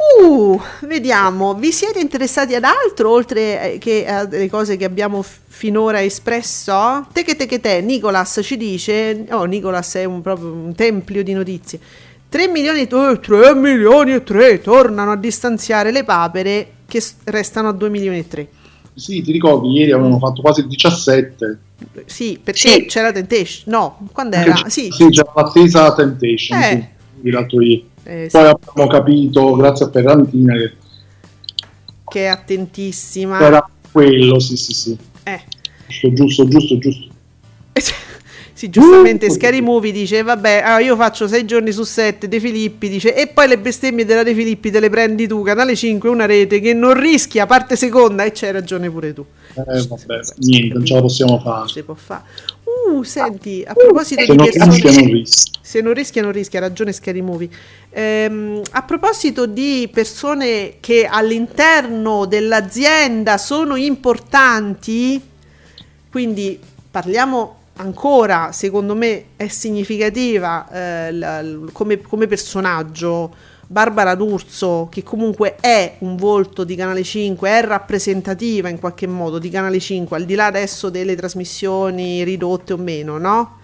Speaker 3: Uh, vediamo, vi siete interessati ad altro oltre eh, che alle cose che abbiamo f- finora espresso? Te che te che te, Nicolas ci dice, oh Nicolas è un, proprio un templio di notizie, 3 milioni, eh, 3 milioni e 3 tornano a distanziare le papere che s- restano a 2 milioni e 3.
Speaker 4: Sì, ti ricordi, ieri avevano fatto quasi il 17.
Speaker 3: Sì, perché c'era Temptation, no, quando era? Sì,
Speaker 4: c'era l'attesa Temptation.
Speaker 3: Eh.
Speaker 4: Sì, l'altro ieri.
Speaker 3: Eh, sì,
Speaker 4: Poi abbiamo capito, grazie a Ferrantina, che
Speaker 3: che è attentissima.
Speaker 4: era quello, sì, sì, sì.
Speaker 3: Eh.
Speaker 4: Giusto, giusto, giusto, giusto.
Speaker 3: Sì, giustamente. Scary Movie dice, vabbè, ah, io faccio sei giorni su sette, De Filippi dice, e poi le bestemmie della De Filippi te le prendi tu, Canale 5 una rete che non rischia, parte seconda, e c'hai ragione pure tu.
Speaker 4: Eh, vabbè, niente, non ce la possiamo fare.
Speaker 3: Si può fare. Uh, senti, a proposito
Speaker 4: Se
Speaker 3: di persone... Se non rischia, non rischia, ha ragione Scary Movie. Ehm, a proposito di persone che all'interno dell'azienda sono importanti, quindi parliamo ancora, secondo me è significativa eh, la- come, come personaggio Barbara D'Urso, che comunque è un volto di Canale 5, è rappresentativa in qualche modo di Canale 5, al di là adesso delle trasmissioni ridotte o meno, no?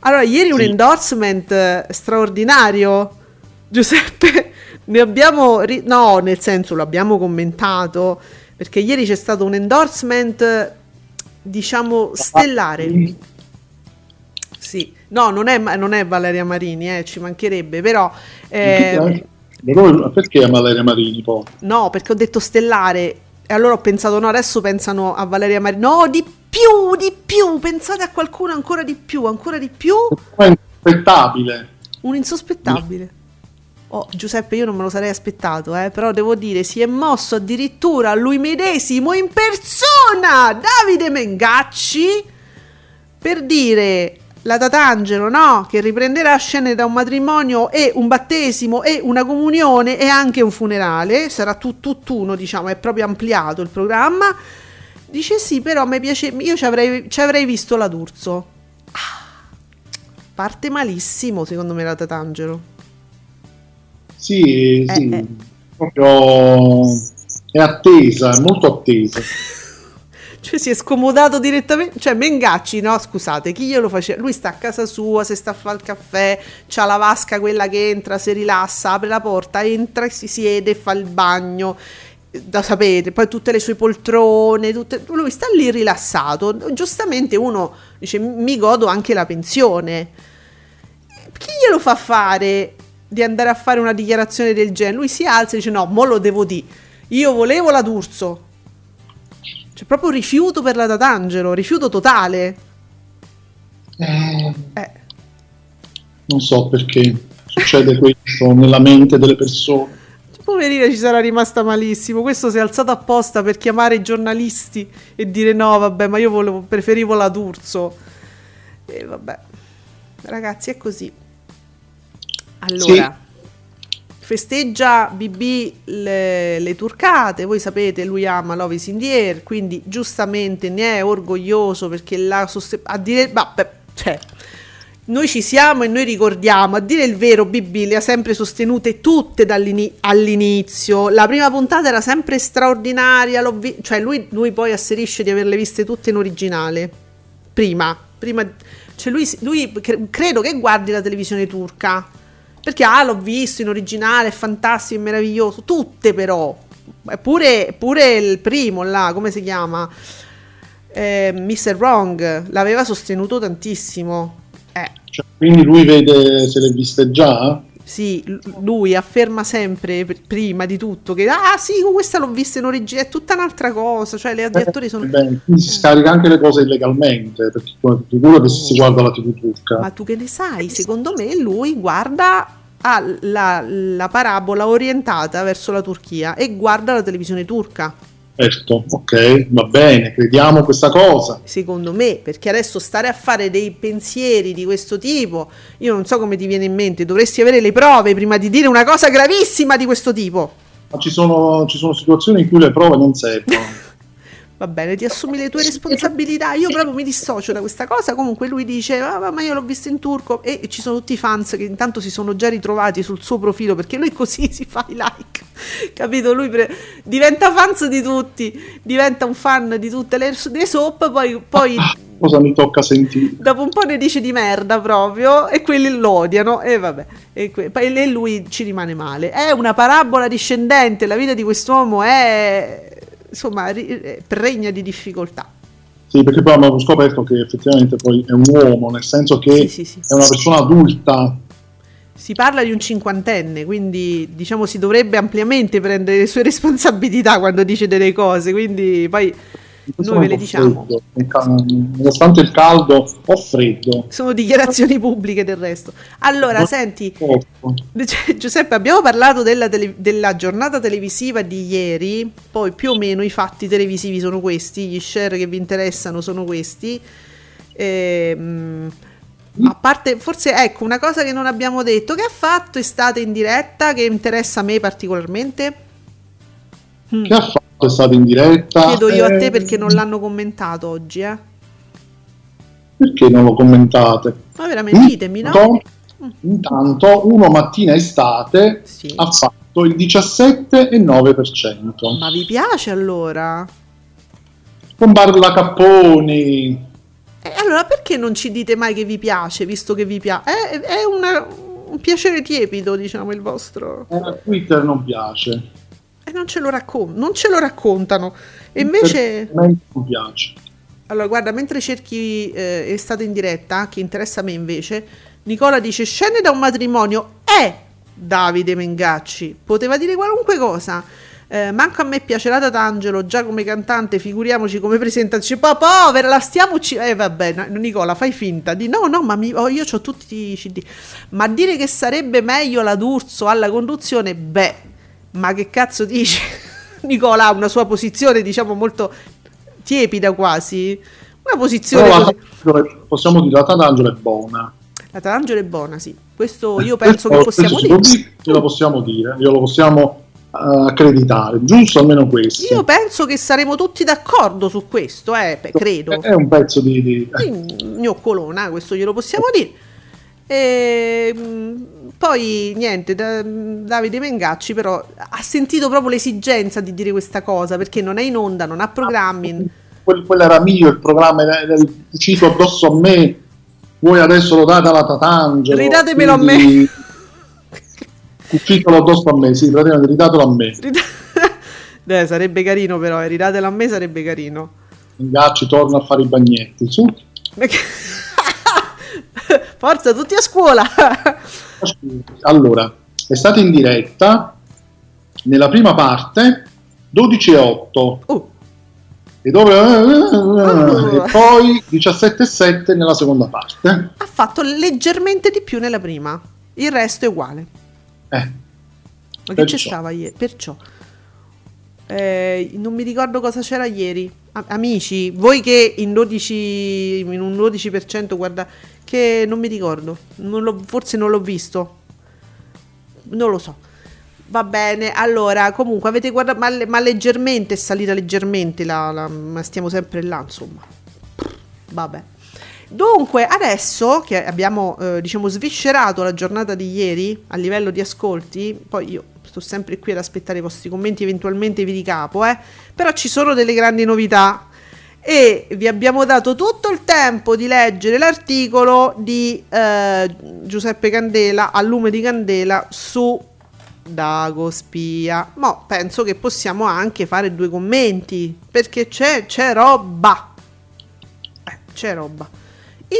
Speaker 3: Allora, ieri un
Speaker 4: Sì.
Speaker 3: endorsement eh, straordinario, Giuseppe, ne abbiamo, ri- no, nel senso lo abbiamo commentato, perché ieri c'è stato un endorsement, diciamo, stellare. Sì, no, non è, non è Valeria Marini, eh, ci mancherebbe, però... eh,
Speaker 4: Però perché a Valeria Marini poi?
Speaker 3: no, perché ho detto stellare, e allora ho pensato, no, adesso pensano a Valeria Marini, no, di più, di più, pensate a qualcuno ancora di più, ancora di più,
Speaker 4: È insospettabile.
Speaker 3: un insospettabile. Oh, Giuseppe, io non me lo sarei aspettato, eh, però devo dire, si è mosso addirittura lui medesimo in persona, Davide Mengacci, per dire la Tatangelo, no? Che riprenderà scene da un matrimonio e un battesimo e una comunione e anche un funerale, sarà tu- tutt'uno, diciamo, è proprio ampliato il programma. Dice sì, però mi piace, io ci avrei, ci avrei visto la D'Urso. Ah, parte malissimo, secondo me, la Tatangelo.
Speaker 4: Sì, sì.
Speaker 3: Eh, eh.
Speaker 4: Proprio è attesa, è molto attesa.
Speaker 3: Cioè si è scomodato direttamente, cioè Mengacci, no scusate, chi glielo faceva? Lui sta a casa sua, se sta a fare il caffè, c'ha la vasca quella che entra, si rilassa, apre la porta, entra e si siede fa il bagno, da sapete, poi tutte le sue poltrone, tutte- lui sta lì rilassato, giustamente uno dice mi godo anche la pensione, chi glielo fa fare di andare a fare una dichiarazione del genere? Lui si alza e dice no, mo lo devo dire, io volevo la D'Urso, c'è proprio rifiuto per la Tatangelo, rifiuto totale.
Speaker 4: Eh,
Speaker 3: Eh,
Speaker 4: non so perché succede questo nella mente delle persone.
Speaker 3: Poverina ci sarà rimasta malissimo. Questo si è alzato apposta per chiamare i giornalisti e dire no, vabbè, ma io volevo, preferivo la D'Urso. E vabbè, ragazzi, è così. Allora, festeggia BB le, le turcate. Voi sapete, lui ama Love is in the air, quindi giustamente ne è orgoglioso perché la soste- a dire, vabbè, cioè, noi ci siamo e noi ricordiamo, a dire il vero, BB le ha sempre sostenute tutte all'inizio. La prima puntata era sempre straordinaria, vi- cioè lui, lui poi asserisce di averle viste tutte in originale. Prima, prima cioè lui, lui cre- credo che guardi la televisione turca. Perché ah, l'ho visto in originale, è fantastico, è meraviglioso. Tutte però. Pure, pure il primo là, come si chiama? Eh, Mr. Wrong l'aveva sostenuto tantissimo. Eh,
Speaker 4: Cioè, quindi lui vede se le viste già?
Speaker 3: Sì, lui afferma sempre pr- prima di tutto che ah sì, questa l'ho vista in origine, è tutta un'altra cosa, cioè le- gli attori sono...
Speaker 4: Quindi si scarica anche le cose illegalmente, perché figurati se si guarda la TV turca.
Speaker 3: Ma tu che ne sai? Secondo me lui guarda ha la, la parabola orientata verso la Turchia e guarda la televisione turca.
Speaker 4: Certo, ok, va bene, crediamo questa cosa.
Speaker 3: Secondo me, perché adesso stare a fare dei pensieri di questo tipo, io non so come ti viene in mente, dovresti avere le prove prima di dire una cosa gravissima di questo tipo.
Speaker 4: Ma ci sono, ci sono situazioni in cui le prove non servono.
Speaker 3: Va bene, ti assumi le tue responsabilità. Io proprio mi dissocio da questa cosa. Comunque lui dice: "Ah, Ma io l'ho visto in turco. E ci sono tutti i fans che intanto si sono già ritrovati sul suo profilo perché lui così si fa i like. Capito? Lui pre- diventa fans di tutti, diventa un fan di tutte le, le soap. Poi, poi
Speaker 4: Cosa mi tocca sentire?
Speaker 3: dopo un po' ne dice di merda proprio e quelli lo odiano e vabbè e, que- poi e lui ci rimane male è una parabola discendente la vita di quest'uomo è insomma è pregna di difficoltà
Speaker 4: Sì, perché poi abbiamo scoperto che effettivamente poi è un uomo, nel senso che
Speaker 3: Sì, sì,
Speaker 4: è una persona adulta.
Speaker 3: si parla di un cinquantenne quindi diciamo si dovrebbe ampiamente prendere le sue responsabilità quando dice delle cose quindi poi noi ve le diciamo
Speaker 4: freddo, Nonostante il caldo, ho freddo.
Speaker 3: sono dichiarazioni pubbliche del resto allora senti
Speaker 4: Ecco.
Speaker 3: Cioè, Giuseppe, abbiamo parlato della, tele- della giornata televisiva di ieri, poi più o meno i fatti televisivi sono questi, gli share che vi interessano sono questi. Ehm, a parte, forse ecco una cosa che non abbiamo detto, che ha fatto estate in diretta che interessa a me particolarmente? Mm.
Speaker 4: Che ha fatto? È stato in diretta?
Speaker 3: Chiedo io a te
Speaker 4: Eh,
Speaker 3: perché non l'hanno commentato oggi, eh?
Speaker 4: Perché non lo commentate?
Speaker 3: Ma veramente ditemi, no?
Speaker 4: Intanto- Intanto, uno mattina estate
Speaker 3: Sì.
Speaker 4: ha fatto il 17,9%.
Speaker 3: Ma vi piace allora?
Speaker 4: Con Barla Capponi.
Speaker 3: E allora perché non ci dite mai che vi piace, visto che vi piace? È, è una- un piacere tiepido, diciamo, il vostro.
Speaker 4: Eh, Twitter non piace.
Speaker 3: E non ce lo, raccon- non ce lo raccontano. E invece,
Speaker 4: non piace.
Speaker 3: allora guarda, mentre cerchi eh, è stato in diretta, che interessa a me invece, Nicola dice scende da un matrimonio. È Davide Mengacci. Poteva dire qualunque cosa. Eh, manco a me piace la Tatangelo già come cantante, figuriamoci come presentazione. Pa povera, la stiamo ucc- Eh vabbè, Nicola, fai finta di no, no, ma mi- oh, io ho tutti i CD. Ma dire che sarebbe meglio la D'Urso alla conduzione, beh, ma che cazzo dice? Nicola ha una sua posizione, diciamo, molto tiepida quasi. Una posizione così.
Speaker 4: Tatangelo- possiamo dire la Tatangelo è buona.
Speaker 3: La Tatangelo è buona, sì. Questo io penso che possiamo dire.
Speaker 4: Glielo possiamo dire, glielo possiamo eh, accreditare, giusto almeno questo.
Speaker 3: Io penso che saremo tutti d'accordo su questo, eh, credo.
Speaker 4: È un pezzo di... di-
Speaker 3: Sì, Gnoccolona, questo glielo possiamo dire. E, mh, poi niente, da- Davide Mengacci però ha sentito proprio l'esigenza di dire questa cosa perché non è in onda, non ha programmi.
Speaker 4: Quel- quello era mio, il programma era, era il cito addosso a me, voi adesso lo date alla Tatangelo.
Speaker 3: Ridatemelo a me.
Speaker 4: quindi- Cucitelo addosso a me, sì, praticamente ridatelo a me.
Speaker 3: Eh, sarebbe carino però, eh, ridatelo a me sarebbe carino.
Speaker 4: Ingacci torna a fare i bagnetti, su.
Speaker 3: Perché- Forza, tutti a scuola!
Speaker 4: Allora, è stata in diretta nella prima parte 12 e 8
Speaker 3: Uh,
Speaker 4: e, dove, e poi 17 e 7 nella seconda parte.
Speaker 3: ha fatto leggermente di più nella prima, il resto è uguale.
Speaker 4: Eh,
Speaker 3: Ma che c'è stava ieri? Perciò. Eh, non mi ricordo cosa c'era ieri. Amici, voi che in 12 in un 12% guarda che non mi ricordo. Non forse non l'ho visto. Non lo so. Va bene, allora comunque avete guardato, ma, ma leggermente è salita leggermente la, la- ma stiamo sempre là, insomma. Vabbè. Dunque, adesso che abbiamo eh, diciamo sviscerato la giornata di ieri a livello di ascolti, poi io sto sempre qui ad aspettare i vostri commenti, eventualmente vi ricapo, eh, però ci sono delle grandi novità e vi abbiamo dato tutto il tempo di leggere l'articolo di eh, Giuseppe Candela a lume di candela su Dago Spia. Ma penso che possiamo anche fare due commenti perché c'è, c'è roba. Eh, c'è roba.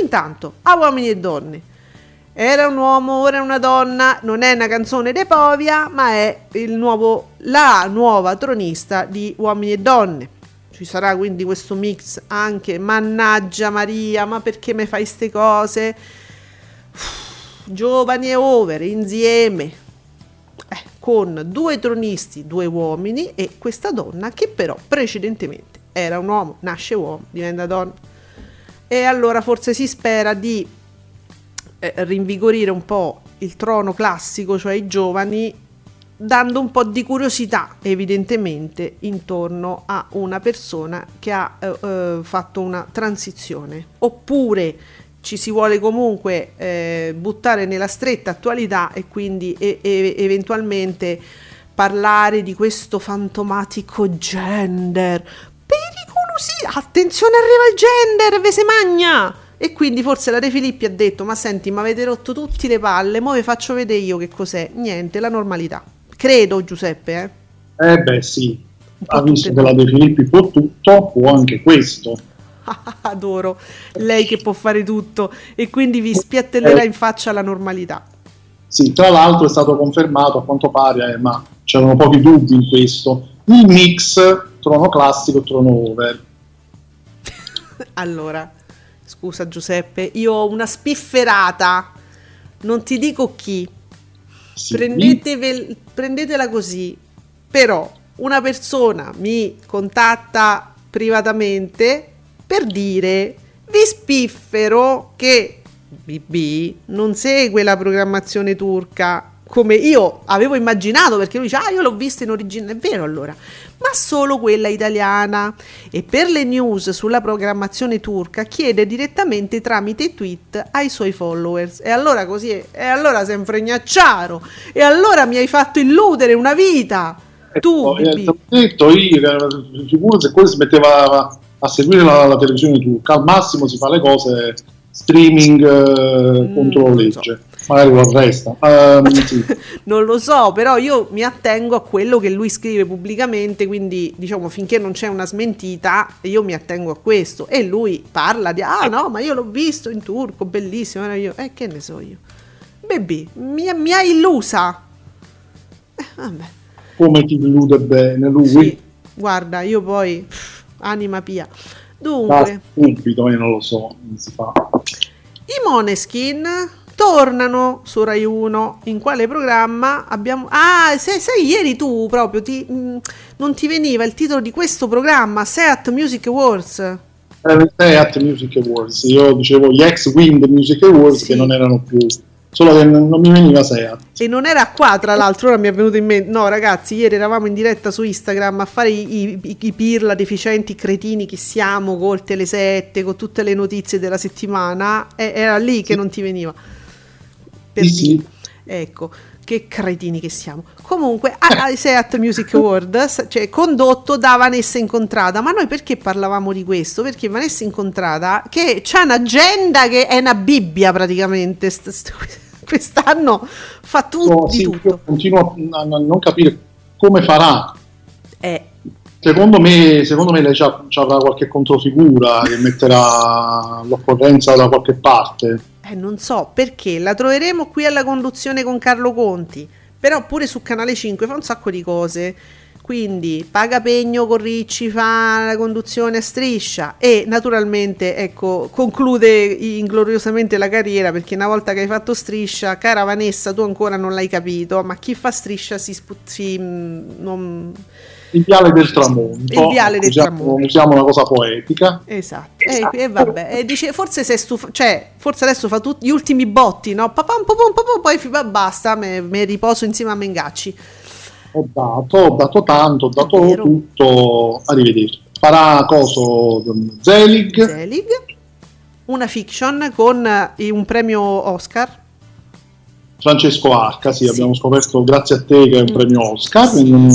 Speaker 3: Intanto, a uomini e donne. Era un uomo, ora è una donna, non è una canzone de Povia, ma è nuovo, la nuova tronista di Uomini e Donne. Ci sarà quindi questo mix anche, mannaggia Maria, ma perché mi fai ste cose? Giovani e over, insieme, eh, con due tronisti, due uomini e questa donna che però precedentemente era un uomo, nasce uomo, diventa donna. E allora forse si spera di eh, rinvigorire un po' il trono classico, cioè i giovani, dando un po' di curiosità evidentemente intorno a una persona che ha eh, eh, fatto una transizione. Oppure ci si vuole comunque eh, buttare nella stretta attualità e quindi e- e- eventualmente parlare di questo fantomatico gender. Pericolosità! Attenzione, arriva il gender, ve se magna! E quindi forse la De Filippi ha detto: Ma senti, mi avete rotto tutte le palle, mo vi faccio vedere io che cos'è. Niente, la normalità. Credo, Giuseppe, eh.
Speaker 4: Eh beh sì, ha visto che la De Filippi può tutto, può anche questo.
Speaker 3: Adoro lei che può fare tutto e quindi vi spiattellerà in faccia la normalità.
Speaker 4: Sì, tra l'altro è stato confermato a quanto pare, eh, ma c'erano pochi dubbi in questo, il mix trono classico trono over.
Speaker 3: Allora, scusa Giuseppe, io ho una spifferata, non ti dico chi,
Speaker 4: Sì.
Speaker 3: Prendetela così, però una persona mi contatta privatamente per dire vi spiffero che BB non segue la programmazione turca. Come io avevo immaginato perché lui dice ah io l'ho vista in origine. È vero allora ma solo quella italiana. E per le news sulla programmazione turca chiede direttamente tramite tweet ai suoi followers. E allora così è, e allora sei un fregnacciaro. E allora mi hai fatto illudere una vita. Tu
Speaker 4: Eh, ho detto io, che figura se quello si metteva a seguire la, la televisione turca, al massimo si fa le cose streaming eh,
Speaker 3: Mm,
Speaker 4: contro legge, magari lo arresta. Ehm, sì.
Speaker 3: non lo so, però io mi attengo a quello che lui scrive pubblicamente, quindi diciamo finché non c'è una smentita, io mi attengo a questo. E lui parla di, ah no, ma io l'ho visto in turco, bellissimo, io, eh che ne so io. Baby, mi, mi ha illusa. Eh, vabbè,
Speaker 4: Come ti illude bene lui?
Speaker 3: sì, guarda, io poi, anima pia.
Speaker 4: Ah,
Speaker 3: Dunque,
Speaker 4: subito, io non lo so, non si fa.
Speaker 3: I Moneskin tornano su Rai 1. In quale programma abbiamo... Ah, sai, sai, ieri tu proprio ti, mh, non ti veniva il titolo di questo programma, Seat Music Awards.
Speaker 4: Eh, Seat Music Awards, io dicevo gli ex Wind Music Awards
Speaker 3: Sì.
Speaker 4: che non erano più, solo che non non mi veniva Seat.
Speaker 3: E non era qua, tra l'altro, ora mi è venuto in mente. No, ragazzi, ieri eravamo in diretta su Instagram a fare i, i, i pirla deficienti cretini che siamo col Tele7, con tutte le notizie della settimana. E era lì che non ti veniva. Per
Speaker 4: Sì, sì.
Speaker 3: dire. Ecco, che cretini che siamo. Comunque, a- Seat Music Awards, cioè condotto da Vanessa Incontrata. Ma noi perché parlavamo di questo? Perché Vanessa Incontrata, che c'ha un'agenda che è una Bibbia praticamente, st- st- quest'anno fa tutto
Speaker 4: No, sì,
Speaker 3: tutto.
Speaker 4: io continuo a, a non capire come farà.
Speaker 3: Eh,
Speaker 4: Secondo me, secondo me lei c'ha- c'avrà qualche controfigura che metterà l'occorrenza da qualche parte.
Speaker 3: eh, non so perché la troveremo qui alla conduzione con Carlo Conti, però pure su Canale 5 fa un sacco di cose. Quindi paga pegno con Ricci, fa la conduzione a striscia e naturalmente ecco, conclude ingloriosamente la carriera perché una volta che hai fatto striscia, cara Vanessa, tu ancora non l'hai capito, ma chi fa striscia si, spu- si mm, non,
Speaker 4: Il viale del tramonto.
Speaker 3: Il viale del
Speaker 4: usiamo,
Speaker 3: tramonto.
Speaker 4: usiamo una cosa poetica.
Speaker 3: Esatto, E, e vabbè, e dice forse sei stufa, cioè forse adesso fa tutti gli ultimi botti, no? Papam, papam, papam, poi va, basta, me, me riposo insieme a Mengacci.
Speaker 4: Ho dato, ho dato tanto, ho dato
Speaker 3: vero.
Speaker 4: tutto. Arrivederci. Farà coso Zelig.
Speaker 3: Zelig, una fiction con eh, un premio Oscar.
Speaker 4: Francesco Arca, sì,
Speaker 3: Sì.
Speaker 4: abbiamo scoperto grazie a te che è un
Speaker 3: Mm.
Speaker 4: premio Oscar, non-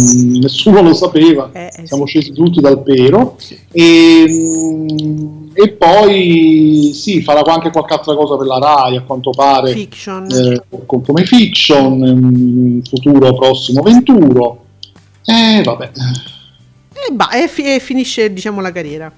Speaker 4: nessuno lo sapeva,
Speaker 3: Eh, eh,
Speaker 4: siamo
Speaker 3: sì.
Speaker 4: scesi tutti dal pero. E, mm, e poi sì, farà anche qualche altra cosa per la RAI, a quanto pare,
Speaker 3: Fiction.
Speaker 4: eh, co- come fiction, in futuro prossimo venturo. E vabbè,
Speaker 3: E, ba- e fi- e finisce diciamo la carriera.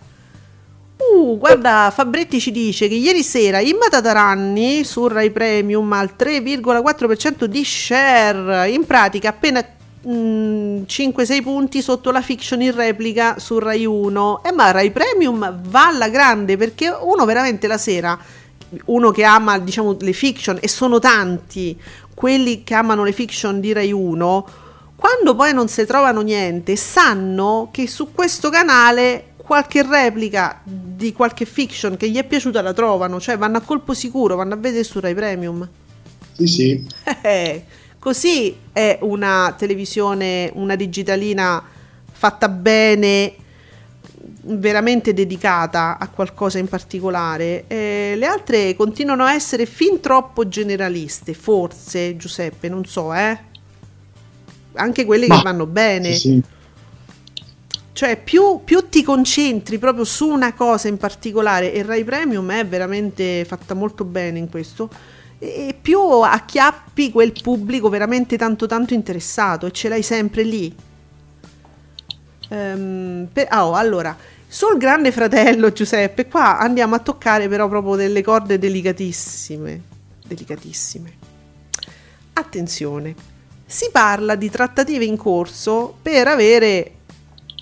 Speaker 3: Uh, guarda, Fabretti ci dice che ieri sera Imma Tataranni su Rai Premium al 3,4% di share, in pratica appena mm, 5-6 punti sotto la fiction in replica su Rai 1. E ma Rai Premium va alla grande perché uno veramente la sera, uno che ama diciamo le fiction e sono tanti quelli che amano le fiction di Rai 1, quando poi non si trovano niente, sanno che su questo canale qualche replica di qualche fiction che gli è piaciuta la trovano, cioè vanno a colpo sicuro, vanno a vedere su Rai Premium.
Speaker 4: sì sì,
Speaker 3: Eh, Così è una televisione, una digitalina fatta bene, veramente dedicata a qualcosa in particolare. Eh, le altre continuano a essere fin troppo generaliste, forse Giuseppe, non so, eh. Anche quelle
Speaker 4: Ma-
Speaker 3: che vanno bene.
Speaker 4: sì, sì.
Speaker 3: Cioè, più, più ti concentri proprio su una cosa in particolare, e Rai Premium è veramente fatta molto bene in questo, e più acchiappi quel pubblico veramente tanto tanto interessato e ce l'hai sempre lì. Ehm, per- ah, oh, allora, sul Grande Fratello Giuseppe, qua andiamo a toccare però proprio delle corde delicatissime. Delicatissime. Attenzione, si parla di trattative in corso per avere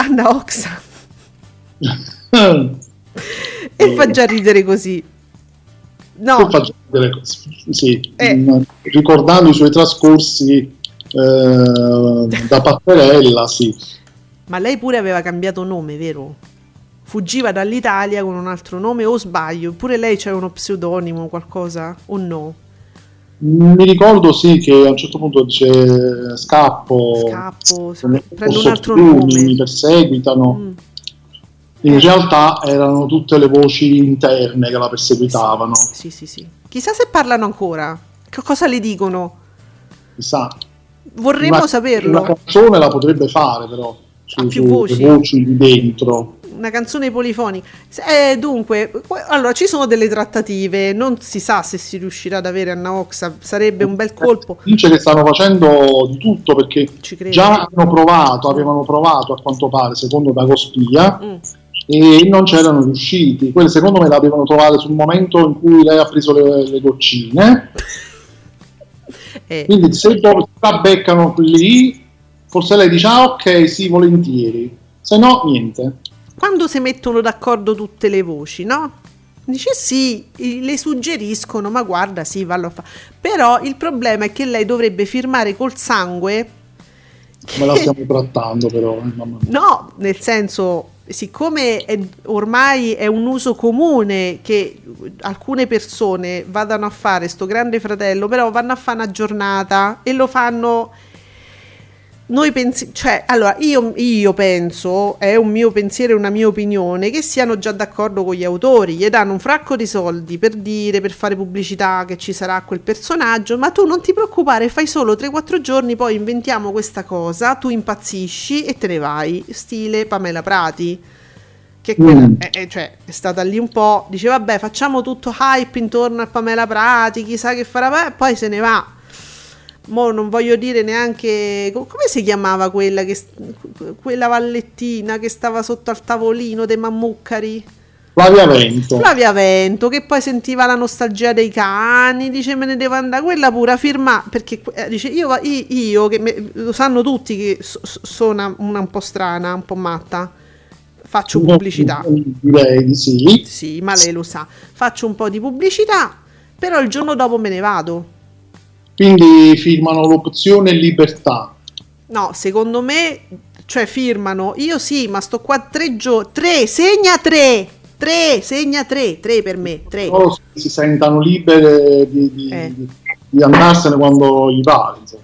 Speaker 3: Anna Oxa e fa già ridere così. No,
Speaker 4: Poi faccio vedere cose. Sì,
Speaker 3: Eh.
Speaker 4: mm, ricordando i suoi trascorsi eh, da Patterella, sì.
Speaker 3: ma lei pure aveva cambiato nome, vero? Fuggiva dall'Italia con un altro nome o sbaglio? Pure lei c'è uno pseudonimo, qualcosa o no?
Speaker 4: Mi ricordo sì che a un certo punto dice scappo,
Speaker 3: Scappo, prendo un altro
Speaker 4: più,
Speaker 3: nome.
Speaker 4: mi, perseguitano.
Speaker 3: Mm.
Speaker 4: In realtà erano tutte le voci interne che la perseguitavano,
Speaker 3: Sì, sì, sì. Chissà se parlano ancora. Che cosa le dicono?
Speaker 4: chissà.
Speaker 3: Vorremmo
Speaker 4: Una-
Speaker 3: saperlo.
Speaker 4: Una canzone la potrebbe fare però, su,
Speaker 3: più
Speaker 4: sulle
Speaker 3: voci?
Speaker 4: voci di dentro.
Speaker 3: Una canzone polifonica. Eh, dunque, que- allora ci sono delle trattative. Non si sa se si riuscirà ad avere Anna Oxa. Sarebbe un bel colpo.
Speaker 4: Dice che stanno facendo di tutto perché già hanno provato, avevano provato a quanto pare, secondo Dagospia,
Speaker 3: Mm.
Speaker 4: e non c'erano riusciti. Quelle secondo me l'avevano trovate sul momento in cui lei ha preso le, le goccine.
Speaker 3: Eh,
Speaker 4: Quindi se la beccano lì, forse lei dice ah ok sì volentieri, se no niente.
Speaker 3: Quando si mettono d'accordo tutte le voci, no? Dice sì, le suggeriscono, ma guarda, sì, vallo a fare. Però il problema è che lei dovrebbe firmare col sangue.
Speaker 4: Come la stiamo trattando però, eh.
Speaker 3: No, nel senso, siccome è- ormai è un uso comune che alcune persone vadano a fare sto grande fratello, però vanno a fare una giornata e lo fanno. Noi pensi, cioè, allora io, io penso, è un mio pensiero e una mia opinione, che siano già d'accordo con gli autori, gli danno un fracco di soldi per dire, per fare pubblicità che ci sarà quel personaggio, ma tu non ti preoccupare, fai solo 3-4 giorni, poi inventiamo questa cosa, tu impazzisci e te ne vai, stile Pamela Prati. Che
Speaker 4: Mm.
Speaker 3: è, è- cioè, è stata lì un po', dice vabbè facciamo tutto hype intorno a Pamela Prati, chissà che farà, poi se ne va. Mo non voglio dire neanche co- come si chiamava quella che quella vallettina che stava sotto al tavolino dei mammuccari.
Speaker 4: Flavia Vento.
Speaker 3: Flavia Vento che poi sentiva la nostalgia dei cani, dice me ne devo andare, quella pura firma perché eh, dice io, io, io che me- lo sanno tutti che so- so- sono una, una un po' strana, un po' matta, faccio pubblicità.
Speaker 4: Direi di sì.
Speaker 3: Sì, ma lei lo sa. Faccio un po' di pubblicità, però il giorno dopo me ne vado.
Speaker 4: Quindi firmano l'opzione libertà.
Speaker 3: No, secondo me, cioè firmano. Io sì, ma sto qua tre giorni. Tre, segna tre. Tre, segna tre. Tre per me. Tre.
Speaker 4: Loro si sentano libere di, di-
Speaker 3: Eh.
Speaker 4: di- andarsene quando gli pare. insomma.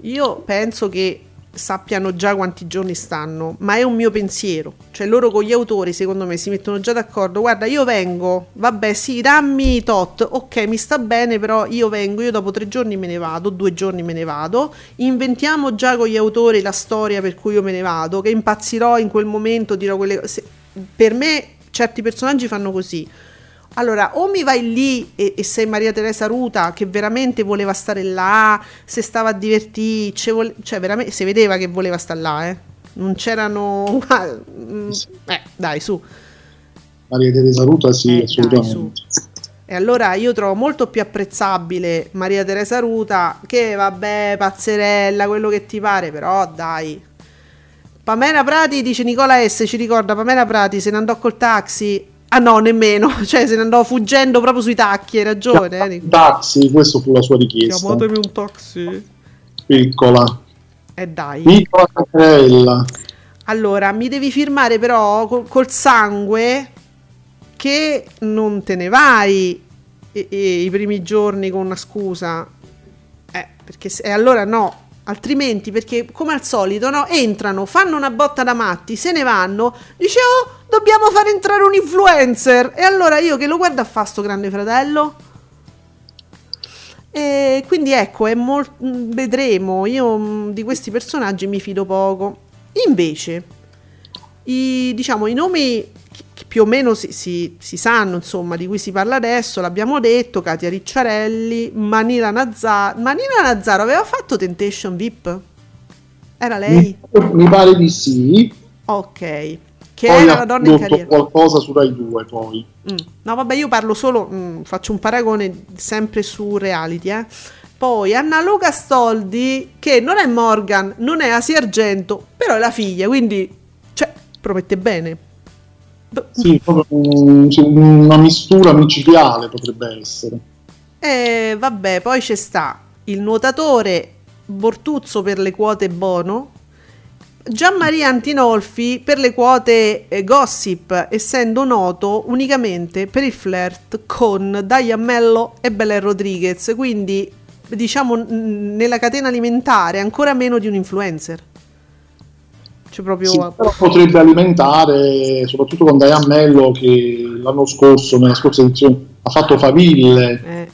Speaker 3: Io penso che sappiano già quanti giorni stanno, ma è un mio pensiero. Cioè loro con gli autori, secondo me, si mettono già d'accordo. Guarda, io vengo, vabbè, sì, dammi tot. Ok, mi sta bene, però io vengo, io dopo tre giorni me ne vado, due giorni me ne vado. Inventiamo già con gli autori la storia per cui io me ne vado, che impazzirò in quel momento, dirò quelle cose. Per me certi personaggi fanno così. Allora, o mi vai lì e, e sei Maria Teresa Ruta che veramente voleva stare là, se stava a divertirci, ce vole- cioè veramente si vedeva che voleva stare là, eh. Non c'erano... Mm, eh, dai, su.
Speaker 4: Maria Teresa Ruta sì,
Speaker 3: Eh, dai,
Speaker 4: assolutamente.
Speaker 3: E allora io trovo molto più apprezzabile Maria Teresa Ruta che vabbè, pazzerella, quello che ti pare, però dai. Pamela Prati dice Nicola S ci ricorda Pamela Prati se ne andò col taxi. Ah no, nemmeno, cioè se ne andò fuggendo proprio sui tacchi, hai ragione. Eh. Nico.
Speaker 4: Taxi, questa fu la sua richiesta.
Speaker 3: Chiamatemi un taxi.
Speaker 4: Piccola.
Speaker 3: E dai.
Speaker 4: Piccola Caterella.
Speaker 3: Allora, mi devi firmare però col, col sangue che non te ne vai e- e i primi giorni con una scusa. Eh, perché se, e allora no, altrimenti perché come al solito no, entrano, fanno una botta da matti, se ne vanno, dice "Oh, dobbiamo far entrare un influencer". E allora io che lo guardo a fa sto grande fratello? E quindi ecco, mol- vedremo. Io mh, di questi personaggi mi fido poco. Invece, i, diciamo, i nomi più o meno si, si- si sanno, insomma, di cui si parla adesso, l'abbiamo detto, Katia Ricciarelli, Manila Nazzaro. Manila Nazzaro aveva fatto Temptation VIP? Era lei?
Speaker 4: Mi pare di sì.
Speaker 3: Ok. Che
Speaker 4: poi
Speaker 3: era la donna in carriera.
Speaker 4: qualcosa su Rai 2 poi.
Speaker 3: Mm. No, vabbè, io parlo solo, mm, faccio un paragone sempre su reality, eh. Poi Anna Luca Stoldi, che non è Morgan, non è Asia Argento, però è la figlia, quindi, cioè, promette bene.
Speaker 4: Sì, una mistura micidiale potrebbe essere.
Speaker 3: E vabbè, poi c'è sta il nuotatore Bortuzzo per le quote Bono, Gianmaria Antinolfi per le quote eh, Gossip, essendo noto unicamente per il flirt con Diane Mello e Belen Rodriguez, quindi diciamo n- nella catena alimentare ancora meno di un influencer. Cioè proprio...
Speaker 4: Sì, potrebbe alimentare, soprattutto con Diane Mello che l'anno scorso, nella scorsa edizione, ha fatto faville
Speaker 3: eh,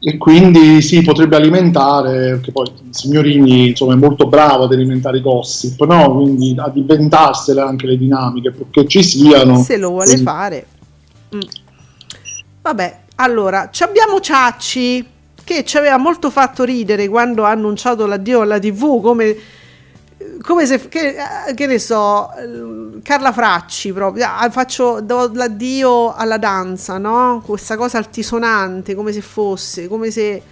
Speaker 4: e quindi sì, potrebbe alimentare, perché poi Signorini insomma, è molto bravo ad alimentare i gossip, no? quindi ad inventarsele anche le dinamiche, perché ci siano.
Speaker 3: se lo vuole
Speaker 4: Sì.
Speaker 3: fare. Mm. Vabbè, allora, ci abbiamo Ciacci che ci aveva molto fatto ridere quando ha annunciato l'addio alla TV come come se che, che ne so Carla Fracci proprio ah, faccio do l'addio alla danza no? Questa cosa altisonante come se fosse come se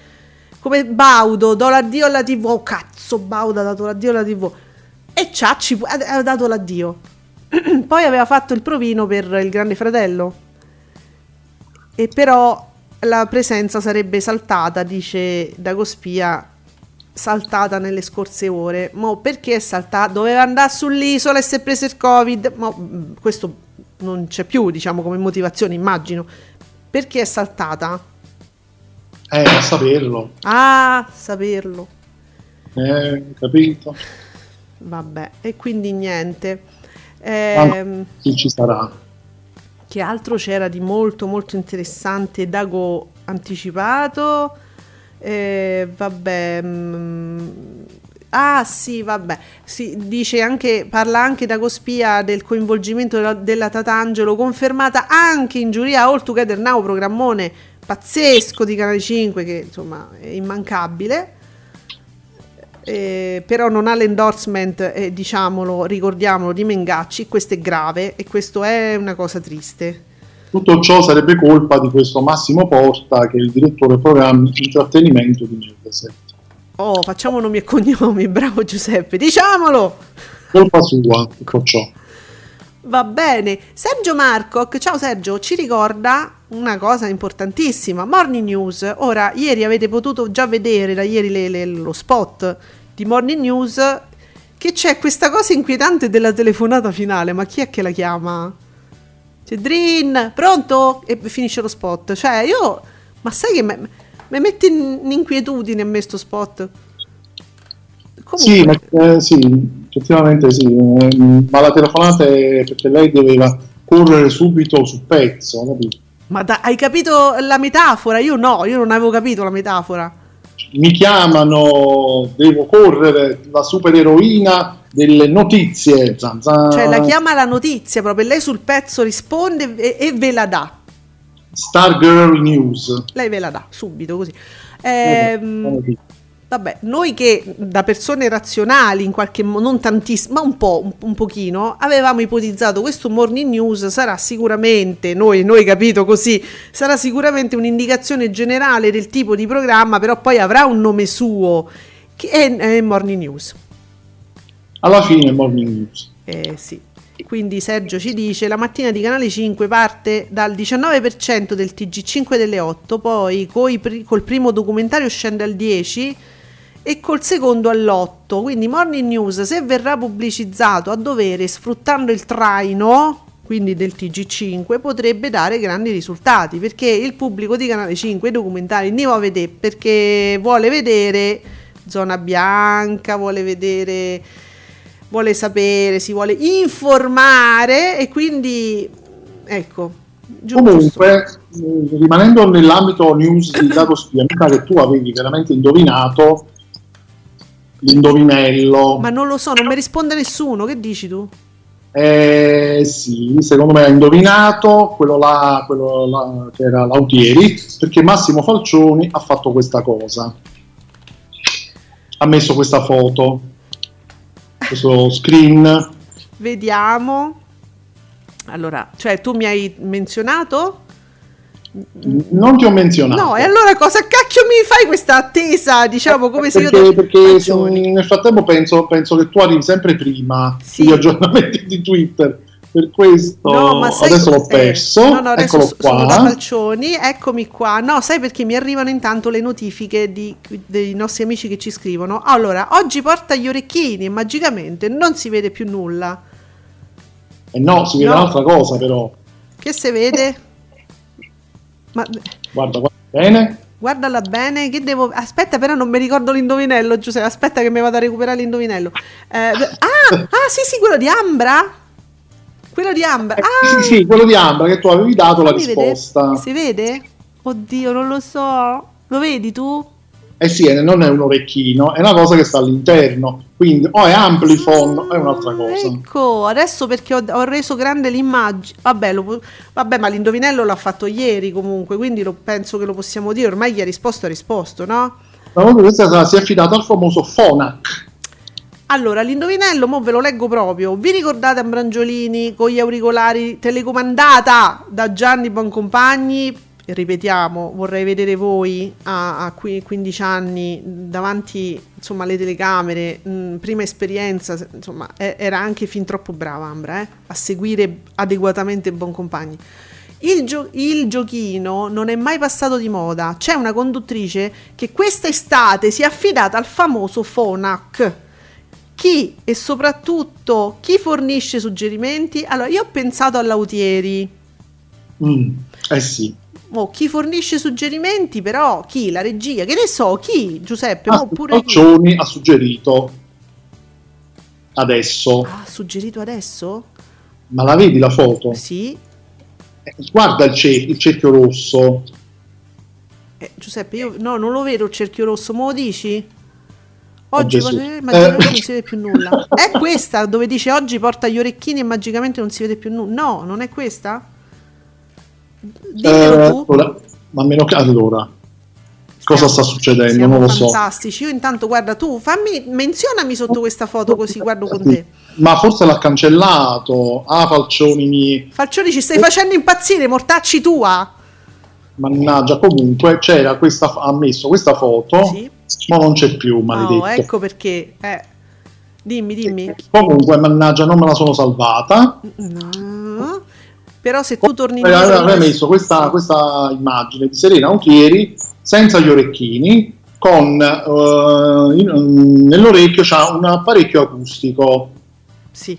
Speaker 3: come Baudo do l'addio alla TV oh cazzo Baudo ha dato l'addio alla TV e Ciacci ha dato l'addio. Poi aveva fatto il provino per il Grande Fratello. E però la presenza sarebbe saltata dice Dagospia saltata nelle scorse ore. Mo perché è saltata? Doveva andare sull'isola e si è preso il Covid. Mo, mh, questo non c'è più, diciamo, come motivazione, immagino. Perché è saltata?
Speaker 4: Eh, a saperlo,
Speaker 3: Ah, saperlo.
Speaker 4: eh, capito?
Speaker 3: Vabbè, e quindi niente. Ehm,
Speaker 4: Chi ci sarà?
Speaker 3: che altro c'era di molto molto interessante? Dago anticipato. Eh, vabbè. mm, ah, sì, vabbè. Si dice anche, parla anche Dago Spia del coinvolgimento della, della Tatangelo, confermata anche in giuria All Together Now, programmone pazzesco di Canale 5 che insomma è immancabile. eh, però non ha l'endorsement, eh, diciamolo, ricordiamolo, di Mengacci, questo è grave e questo è una cosa triste.
Speaker 4: Tutto ciò sarebbe colpa di questo Massimo Porta, che è il direttore programmi intrattenimento di Mediaset.
Speaker 3: Oh, facciamo nomi e cognomi, bravo Giuseppe, diciamolo!
Speaker 4: Colpa sua, tutto ciò.
Speaker 3: Va bene, Sergio Marcoc, ciao Sergio, ci ricorda una cosa importantissima, Morning News. Ora, ieri avete potuto già vedere da ieri le- le- lo spot di Morning News che c'è questa cosa inquietante della telefonata finale, ma chi è che la chiama? C'è Drin, pronto? E finisce lo spot. Cioè, io... Ma sai che mi mette in in inquietudine a me sto spot?
Speaker 4: Sì, ma, eh, sì, effettivamente sì, ma la telefonata è perché lei doveva correre subito sul pezzo, capito?
Speaker 3: Ma da- hai capito la metafora? Io no, io non avevo capito la metafora.
Speaker 4: Mi chiamano, devo correre, la supereroina delle notizie. zan zan.
Speaker 3: Cioè, la chiama la notizia proprio, lei sul pezzo risponde e, e ve la dà.
Speaker 4: Star Girl News.
Speaker 3: Lei ve la dà subito così. Ehm, vabbè, noi che da persone razionali, in qualche modo, non tantissimo, ma un po', un, un pochino, avevamo ipotizzato questo morning news sarà sicuramente, noi, noi capito così, sarà sicuramente un'indicazione generale del tipo di programma, però poi avrà un nome suo, che è, è morning news.
Speaker 4: Alla fine Morning News.
Speaker 3: Eh, sì. Quindi Sergio ci dice la mattina di Canale 5 parte dal 19% del TG5 delle 8, poi col primo documentario scende al 10 e col secondo all'8. Quindi Morning News se verrà pubblicizzato a dovere sfruttando il traino, quindi del TG5, potrebbe dare grandi risultati perché il pubblico di Canale 5 i documentari ne va a vedere perché vuole vedere zona bianca, vuole vedere vuole sapere, si vuole informare e quindi ecco. giu-
Speaker 4: Comunque, mh, rimanendo nell'ambito news di Dato Spia, mi pare che tu avevi veramente indovinato l'indovinello.
Speaker 3: Ma non lo so, non mi risponde nessuno, che dici tu?
Speaker 4: Eh, sì, secondo me ha indovinato quello là, quello là che era Lautieri, perché Massimo Falcioni ha fatto questa cosa. Ha messo questa foto, questo screen.
Speaker 3: Vediamo. Allora, cioè tu mi hai menzionato?
Speaker 4: Non ti ho menzionato.
Speaker 3: No, e allora cosa cacchio mi fai questa attesa, diciamo, come se io...
Speaker 4: perché, perché se- nel frattempo penso, penso che tu arrivi sempre prima
Speaker 3: Sì.
Speaker 4: gli aggiornamenti di Twitter. Per questo
Speaker 3: No, ma sai,
Speaker 4: adesso l'ho
Speaker 3: eh,
Speaker 4: perso.
Speaker 3: no, no, adesso
Speaker 4: Eccolo
Speaker 3: so- sono da
Speaker 4: qua.
Speaker 3: Falcioni, eccomi qua. No, sai perché mi arrivano intanto le notifiche di- dei nostri amici che ci scrivono. Allora, oggi porta gli orecchini e magicamente non si vede più nulla.
Speaker 4: Eh no, si vede
Speaker 3: No.
Speaker 4: un'altra cosa però.
Speaker 3: Che si vede? Ma
Speaker 4: Guarda, guarda bene.
Speaker 3: guardala bene, che devo... Aspetta, però non mi ricordo l'indovinello, Giuseppe. Aspetta che mi vado a recuperare l'indovinello. Eh, ah, ah, sì, sì, quello di Ambra. Quello di Ambra.
Speaker 4: Eh,
Speaker 3: Ah,
Speaker 4: sì, sì, quello di Ambra che tu avevi dato la risposta.
Speaker 3: Si vede? Oddio, non lo so. Lo vedi tu?
Speaker 4: Eh sì, eh, non è un orecchino, è una cosa che sta all'interno. Quindi o è amplifon o è un'altra cosa.
Speaker 3: Ecco, adesso perché ho, ho reso grande l'immagine. Vabbè, lo vabbè, ma l'indovinello l'ha fatto ieri comunque, quindi lo, penso che lo possiamo dire. Ormai chi ha risposto ha risposto, no?
Speaker 4: Ma comunque questa si è affidata al famoso Fonac.
Speaker 3: Allora, l'indovinello, mo ve lo leggo proprio. Vi ricordate Ambrangiolini con gli auricolari telecomandata da Gianni Boncompagni? Ripetiamo, vorrei vedere voi a, a qui- 15 anni davanti insomma, alle telecamere, mh, prima esperienza, insomma, e- era anche fin troppo brava Ambra eh, a seguire adeguatamente Boncompagni. Il, gio- il giochino non è mai passato di moda. C'è una conduttrice che quest'estate si è affidata al famoso Fonac. Chi e soprattutto chi fornisce suggerimenti? Allora, io ho pensato a Lautieri.
Speaker 4: Mm, eh sì.
Speaker 3: Oh, chi fornisce suggerimenti, però chi? La regia? Che ne so, chi? Giuseppe?
Speaker 4: Ah,
Speaker 3: Mo pure chi?
Speaker 4: Falcioni ha suggerito adesso.
Speaker 3: Ah, suggerito adesso?
Speaker 4: Ma la vedi la foto?
Speaker 3: Sì.
Speaker 4: Eh, Guarda il, cer- il cerchio rosso.
Speaker 3: Eh, Giuseppe, io no, non lo vedo il cerchio rosso, me lo dici? Oggi
Speaker 4: Gesù.
Speaker 3: eh, magicamente non si vede più nulla. È questa dove dice oggi porta gli orecchini e magicamente non si vede più nulla? No, non è questa? Dimmelo
Speaker 4: Eh, ma meno che allora. cosa sta succedendo,
Speaker 3: Siamo
Speaker 4: non lo so.
Speaker 3: fantastici. Io intanto, guarda, tu fammi, menzionami sotto questa foto così guardo con te.
Speaker 4: Ma forse l'ha cancellato. Ah, falcioni miei.
Speaker 3: Falcioni, ci stai facendo impazzire, mortacci tua.
Speaker 4: Mannaggia, comunque c'era questa, ha messo questa foto,
Speaker 3: Sì.
Speaker 4: ma non c'è più, maledetto.
Speaker 3: Oh, ecco perché. Eh. Dimmi, dimmi.
Speaker 4: Comunque, mannaggia, non me la sono salvata.
Speaker 3: No. Però se tu torni
Speaker 4: Eh, Aveva
Speaker 3: indietro-
Speaker 4: messo questa, questa immagine di Serena Autieri senza gli orecchini, con eh, in- nell'orecchio c'ha un apparecchio acustico
Speaker 3: Sì.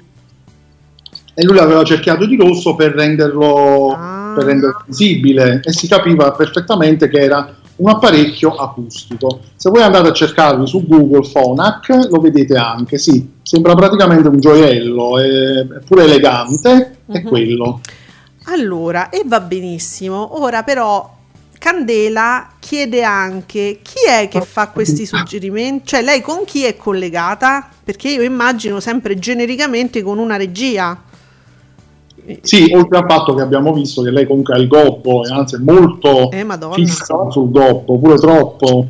Speaker 4: e lui l'aveva cerchiato di rosso per renderlo,
Speaker 3: Ah.
Speaker 4: per renderlo visibile e si capiva perfettamente che era un apparecchio acustico. Se voi andate a cercarvi su Google Phonak lo vedete anche, sì, sembra praticamente un gioiello, è, pure elegante, è
Speaker 3: Mhm.
Speaker 4: quello.
Speaker 3: Allora, e va benissimo. Ora però Candela chiede anche chi è che fa questi suggerimenti? Cioè lei con chi è collegata? Perché io immagino sempre genericamente con una regia.
Speaker 4: Sì, oltre al fatto che abbiamo visto che lei comunque ha il gobbo, e anzi è molto
Speaker 3: Eh,
Speaker 4: fissa sul gobbo, pure troppo.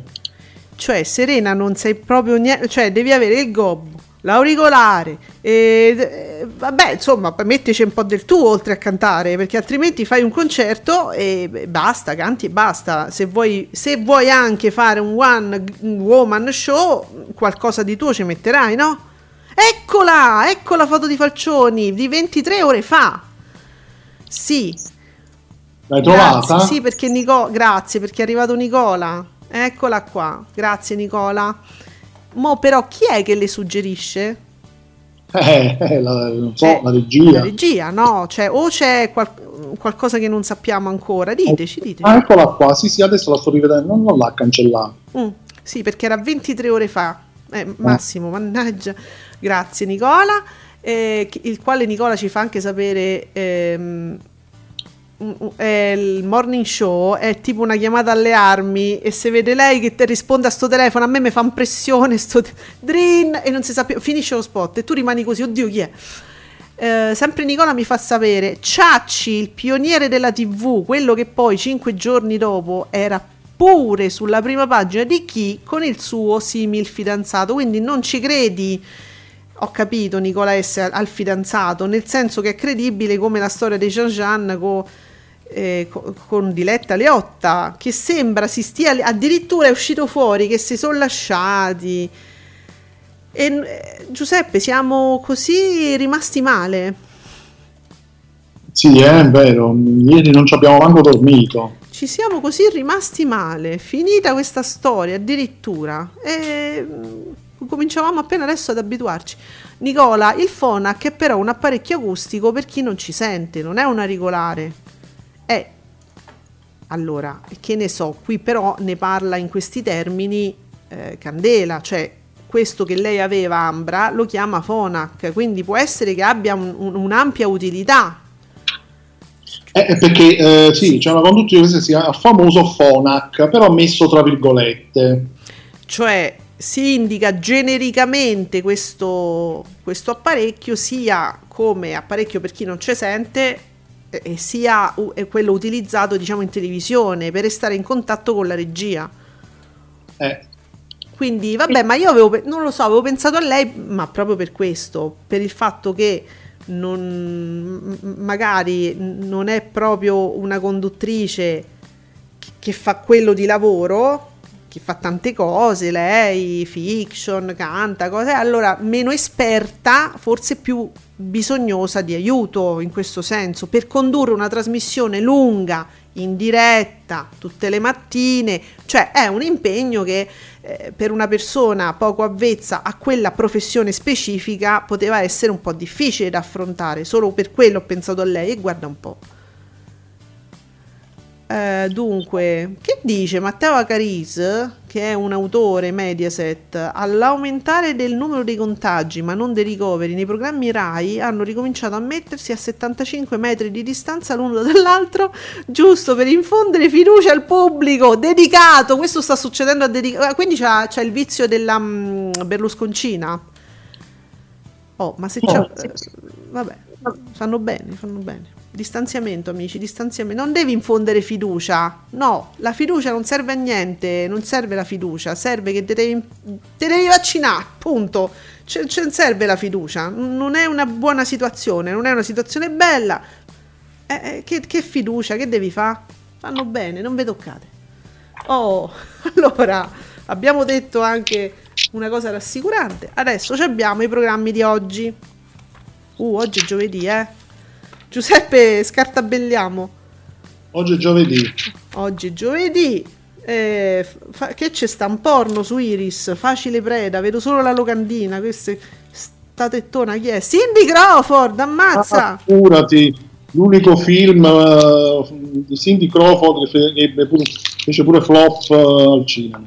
Speaker 3: Cioè, Serena non sei proprio niente, cioè devi avere il gobbo, l'auricolare, e, e, vabbè, insomma, mettici un po' del tuo oltre a cantare, perché altrimenti fai un concerto e e basta, canti e basta. Se vuoi, se vuoi anche fare un one woman show, qualcosa di tuo ci metterai, no? Eccola, ecco la foto di Falcioni di 23 ore fa. Sì,
Speaker 4: L'hai trovata?
Speaker 3: Grazie, sì, perché Nico- grazie perché è arrivato Nicola. Eccola qua. Grazie Nicola. Mo però chi è che le suggerisce?
Speaker 4: Eh, eh, la, non so,
Speaker 3: Eh,
Speaker 4: la regia.
Speaker 3: La regia, no? Cioè, o c'è qual- qualcosa che non sappiamo ancora. Diteci, diteci.
Speaker 4: Ah, eccola qua, sì, sì, adesso la sto rivedendo, non, non l'ha cancellata.
Speaker 3: Mm, sì, perché era 23 ore fa. Eh, Massimo, mannaggia. Grazie Nicola. eh, il quale Nicola ci fa anche sapere. ehm, il morning show è tipo una chiamata alle armi e se vede lei che te risponde a sto telefono a me mi fa impressione sto te- drin e non si sa più finisce lo spot e tu rimani così oddio chi è? Eh, sempre Nicola mi fa sapere Ciacci il pioniere della tv quello che poi cinque giorni dopo era pure sulla prima pagina di chi con il suo simil fidanzato. Quindi non ci credi? Ho capito Nicola S al, fidanzato nel senso che è credibile come la storia di Jean Jean con, eh, co- con Diletta Leotta che sembra si stia addirittura è uscito fuori che si sono lasciati. E eh, Giuseppe siamo così rimasti male?
Speaker 4: Sì, è vero, ieri non ci abbiamo manco dormito.
Speaker 3: ci siamo così rimasti male. Finita questa storia addirittura. E mm, cominciavamo appena adesso ad abituarci. Nicola il Phonak è però un apparecchio acustico per chi non ci sente non è un auricolare è allora che ne so qui però ne parla in questi termini eh, Candela cioè questo che lei aveva Ambra lo chiama Phonak quindi può essere che abbia un- un- un'ampia utilità
Speaker 4: Eh, eh, perché eh, sì, c'è una conduttrice che si chiama famoso Phonak, però messo tra virgolette.
Speaker 3: cioè si indica genericamente questo, questo apparecchio sia come apparecchio per chi non ci sente eh, e sia è quello utilizzato diciamo in televisione per restare in contatto con la regia.
Speaker 4: Eh,
Speaker 3: quindi vabbè ma io avevo non lo so avevo pensato a lei ma proprio per questo per il fatto che non, magari non è proprio una conduttrice che- che fa quello di lavoro che fa tante cose lei fiction canta cose allora meno esperta forse più bisognosa di aiuto in questo senso per condurre una trasmissione lunga in diretta tutte le mattine. Cioè è un impegno che eh, per una persona poco avvezza a quella professione specifica poteva essere un po' difficile da affrontare. Solo per quello ho pensato a lei e guarda un po' Eh, dunque, che dice Matteo Acaris, che è un autore Mediaset, all'aumentare del numero dei contagi ma non dei ricoveri nei programmi RAI hanno ricominciato a mettersi a 75 metri di distanza l'uno dall'altro, giusto per infondere fiducia al pubblico, dedicato, questo sta succedendo a dedicato, quindi c'ha, c'ha il vizio della mm, Berlusconcina. Oh, ma se c'è... Eh, vabbè, fanno bene, fanno bene. Distanziamento, amici, distanziamento. Non devi infondere fiducia. No, la fiducia non serve a niente. Non serve la fiducia. Serve che te devi, te devi vaccinare. Punto. Ce, ce serve la fiducia. Non è una buona situazione. Non è una situazione bella. Eh, eh, che, che fiducia? Che devi fare? Fanno bene, non vi toccate. Oh, allora abbiamo detto anche una cosa rassicurante. Adesso abbiamo i programmi di oggi. Uh, oggi è giovedì, eh. Giuseppe, scartabelliamo.
Speaker 4: Oggi è giovedì.
Speaker 3: Oggi è giovedì. Eh, fa- che c'è sta un porno su Iris, facile preda, vedo solo la locandina, questa sta tettona chi è? Cindy Crawford, ammazza!
Speaker 4: Ah, curati, l'unico film uh, di Cindy Crawford che ebbe pure, fece pure flop uh, al cinema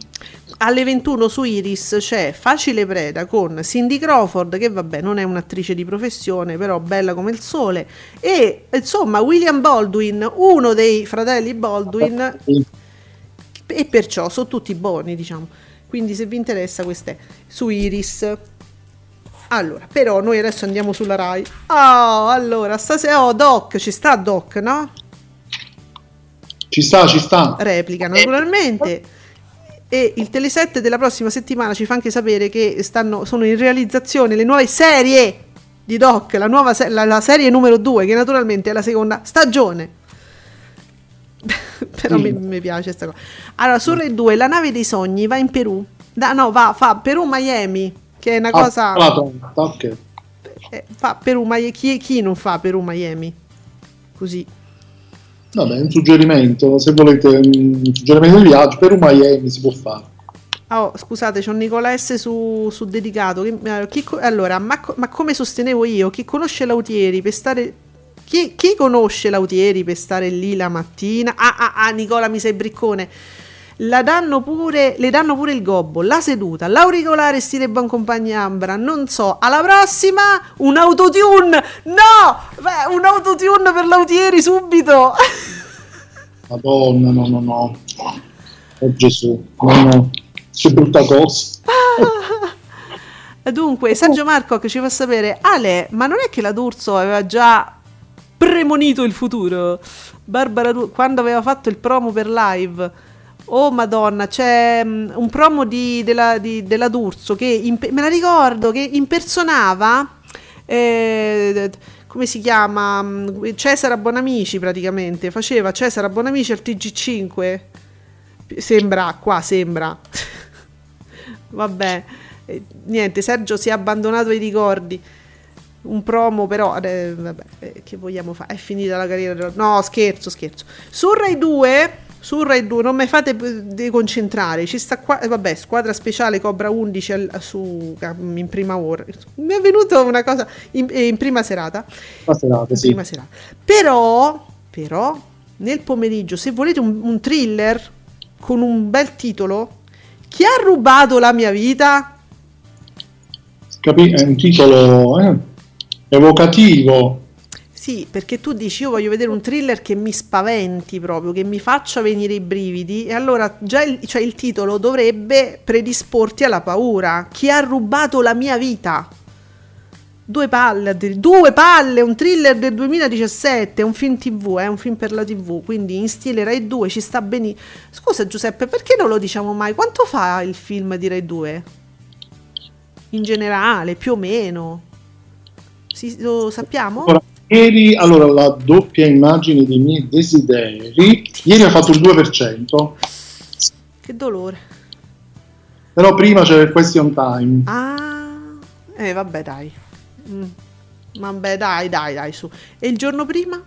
Speaker 3: alle 21 su Iris c'è Facile Preda con Cindy Crawford, che vabbè non è un'attrice di professione, però bella come il sole, e insomma William Baldwin, uno dei fratelli Baldwin, e perciò sono tutti buoni, diciamo. Quindi se vi interessa questa è su Iris. Allora, però noi adesso andiamo sulla Rai. Oh, allora, stasera, oh, Doc, ci sta Doc, no?
Speaker 4: Ci sta, ci sta.
Speaker 3: Replica, naturalmente. E il Teleset della prossima settimana ci fa anche sapere che stanno, sono in realizzazione le nuove serie di Doc, la, nuova se- la, la serie numero 2, che naturalmente è la seconda stagione. Però mi, mi, piace questa cosa. Allora, su Rai 2, la nave dei sogni va in Perù. Da, no, va, fa Perù-Miami, che è una ah, cosa...
Speaker 4: ok.
Speaker 3: Eh, fa Perù-Miami. Chi, chi non fa Perù-Miami? Così.
Speaker 4: Vabbè, un suggerimento, se volete un suggerimento di viaggio, per un Miami si può fare.
Speaker 3: Oh, scusate, c'è un Nicola S su, su dedicato. Eh, chi, allora, ma, ma, come sostenevo io, chi conosce Lautieri per stare. Chi, chi conosce Lautieri per stare lì la mattina? Ah, ah, ah, Nicola, mi sei briccone danno pure, le danno pure il gobbo, la seduta, l'auricolare stile Bancompagna Ambra, non so, alla prossima un autotune, no, Beh, un autotune per l'autieri subito.
Speaker 4: Madonna, no, no, no, oh Gesù, no, no, che brutta cosa.
Speaker 3: Dunque, Sergio Marco che ci fa sapere, Ale, ma non è che la D'Urso aveva già premonito il futuro? Barbara, quando aveva fatto il promo per live Oh madonna, c'è um, un promo di, della, di, della D'Urso che imp- me la ricordo che impersonava eh, come si chiama mm, Cesare Bonamici praticamente faceva Cesare Bonamici al TG5 sembra qua sembra. Vabbè eh, niente Sergio si è abbandonato ai ricordi. Un promo però eh, vabbè eh, che vogliamo fare è finita la carriera no scherzo scherzo. Su Rai 2 su Rai 2 non mi fate deconcentrare ci sta qua eh, vabbè squadra speciale Cobra 11 al, su, in prima ora mi è venuta una cosa in, eh, in prima serata,
Speaker 4: serata,
Speaker 3: in
Speaker 4: sì.
Speaker 3: prima serata. Però però nel pomeriggio se volete un, un thriller con un bel titolo chi ha rubato la mia vita?
Speaker 4: Capi- è un titolo eh, evocativo
Speaker 3: sì, perché tu dici io voglio vedere un thriller che mi spaventi proprio, che mi faccia venire i brividi e allora già il, cioè il titolo dovrebbe predisporti alla paura. Chi ha rubato la mia vita? Due palle, due palle, un thriller del 2017, è un film tv, è un film per la tv, quindi in stile Rai 2 ci sta benissimo. Scusa Giuseppe, perché non lo diciamo mai? Quanto fa il film di Rai 2? In generale, più o meno? Si, lo sappiamo?
Speaker 4: Ora Ieri, allora, la doppia immagine dei miei desideri. Ieri ha fatto il 2%.
Speaker 3: Che dolore.
Speaker 4: Però prima c'era il question time.
Speaker 3: Ah, eh, vabbè, dai. Mm. Vabbè, dai, dai, dai, su. E il giorno prima?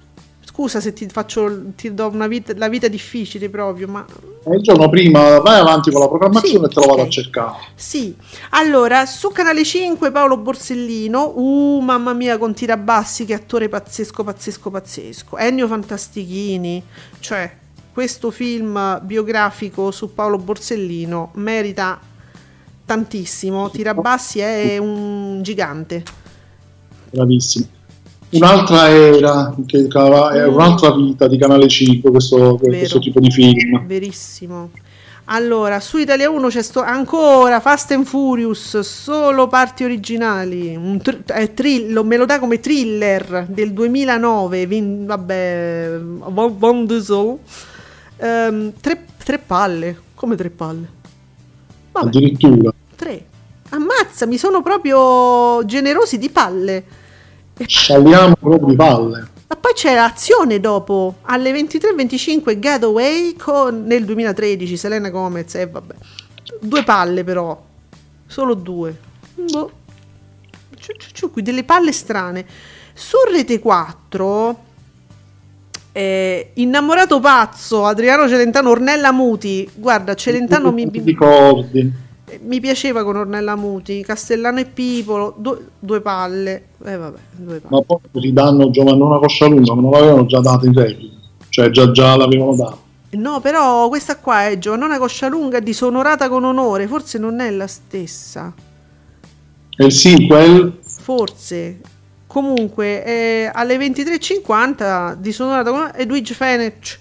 Speaker 3: Scusa se ti faccio, ti do una vita, la vita difficile proprio, ma...
Speaker 4: Il giorno prima vai avanti con la programmazione sì, e te lo vado okay. a cercare.
Speaker 3: Sì, allora, su Canale 5 Paolo Borsellino, uh, mamma mia, con tirabassi, che attore pazzesco, pazzesco, pazzesco. Ennio Fantastichini, cioè, questo film biografico su Paolo Borsellino merita tantissimo. Tirabassi è un gigante.
Speaker 4: Bravissimo. Un'altra era, che è un'altra vita di Canale 5, questo, questo tipo di film.
Speaker 3: Verissimo. Allora, su Italia 1 c'è sto ancora Fast and Furious, solo parti originali. Tr- è thrill- me lo dà come thriller del 2009. vin- vabbè, Von, Von Diesel. Ehm, tre, tre palle. Come tre palle? Vabbè,
Speaker 4: Addirittura.
Speaker 3: tre. Ammazza, mi sono proprio generosi di palle.
Speaker 4: Scialiamo proprio di palle.
Speaker 3: Ma poi c'è l'azione dopo, alle 23.25 Getaway con, nel 2013, Selena Gomez e vabbè. Due palle però, solo due. Boh. Ciu, qui delle palle strane. Su Rete 4, eh, Innamorato pazzo, Adriano Celentano, Ornella Muti. Guarda, Celentano mi,
Speaker 4: ricordi.
Speaker 3: Mi piaceva con Ornella Muti, Castellano e Pipolo, due, due palle. Eh vabbè, due palle.
Speaker 4: Ma poi ridanno Giovannona Coscialunga, ma non l'avevano già data in replica. Cioè già, già l'avevano data.
Speaker 3: No, però questa qua è Giovannona Coscialunga disonorata con onore, forse non è la stessa.
Speaker 4: E il sequel,
Speaker 3: Forse. Comunque, eh, alle 23.50 disonorata con onore, Edwige Fenech,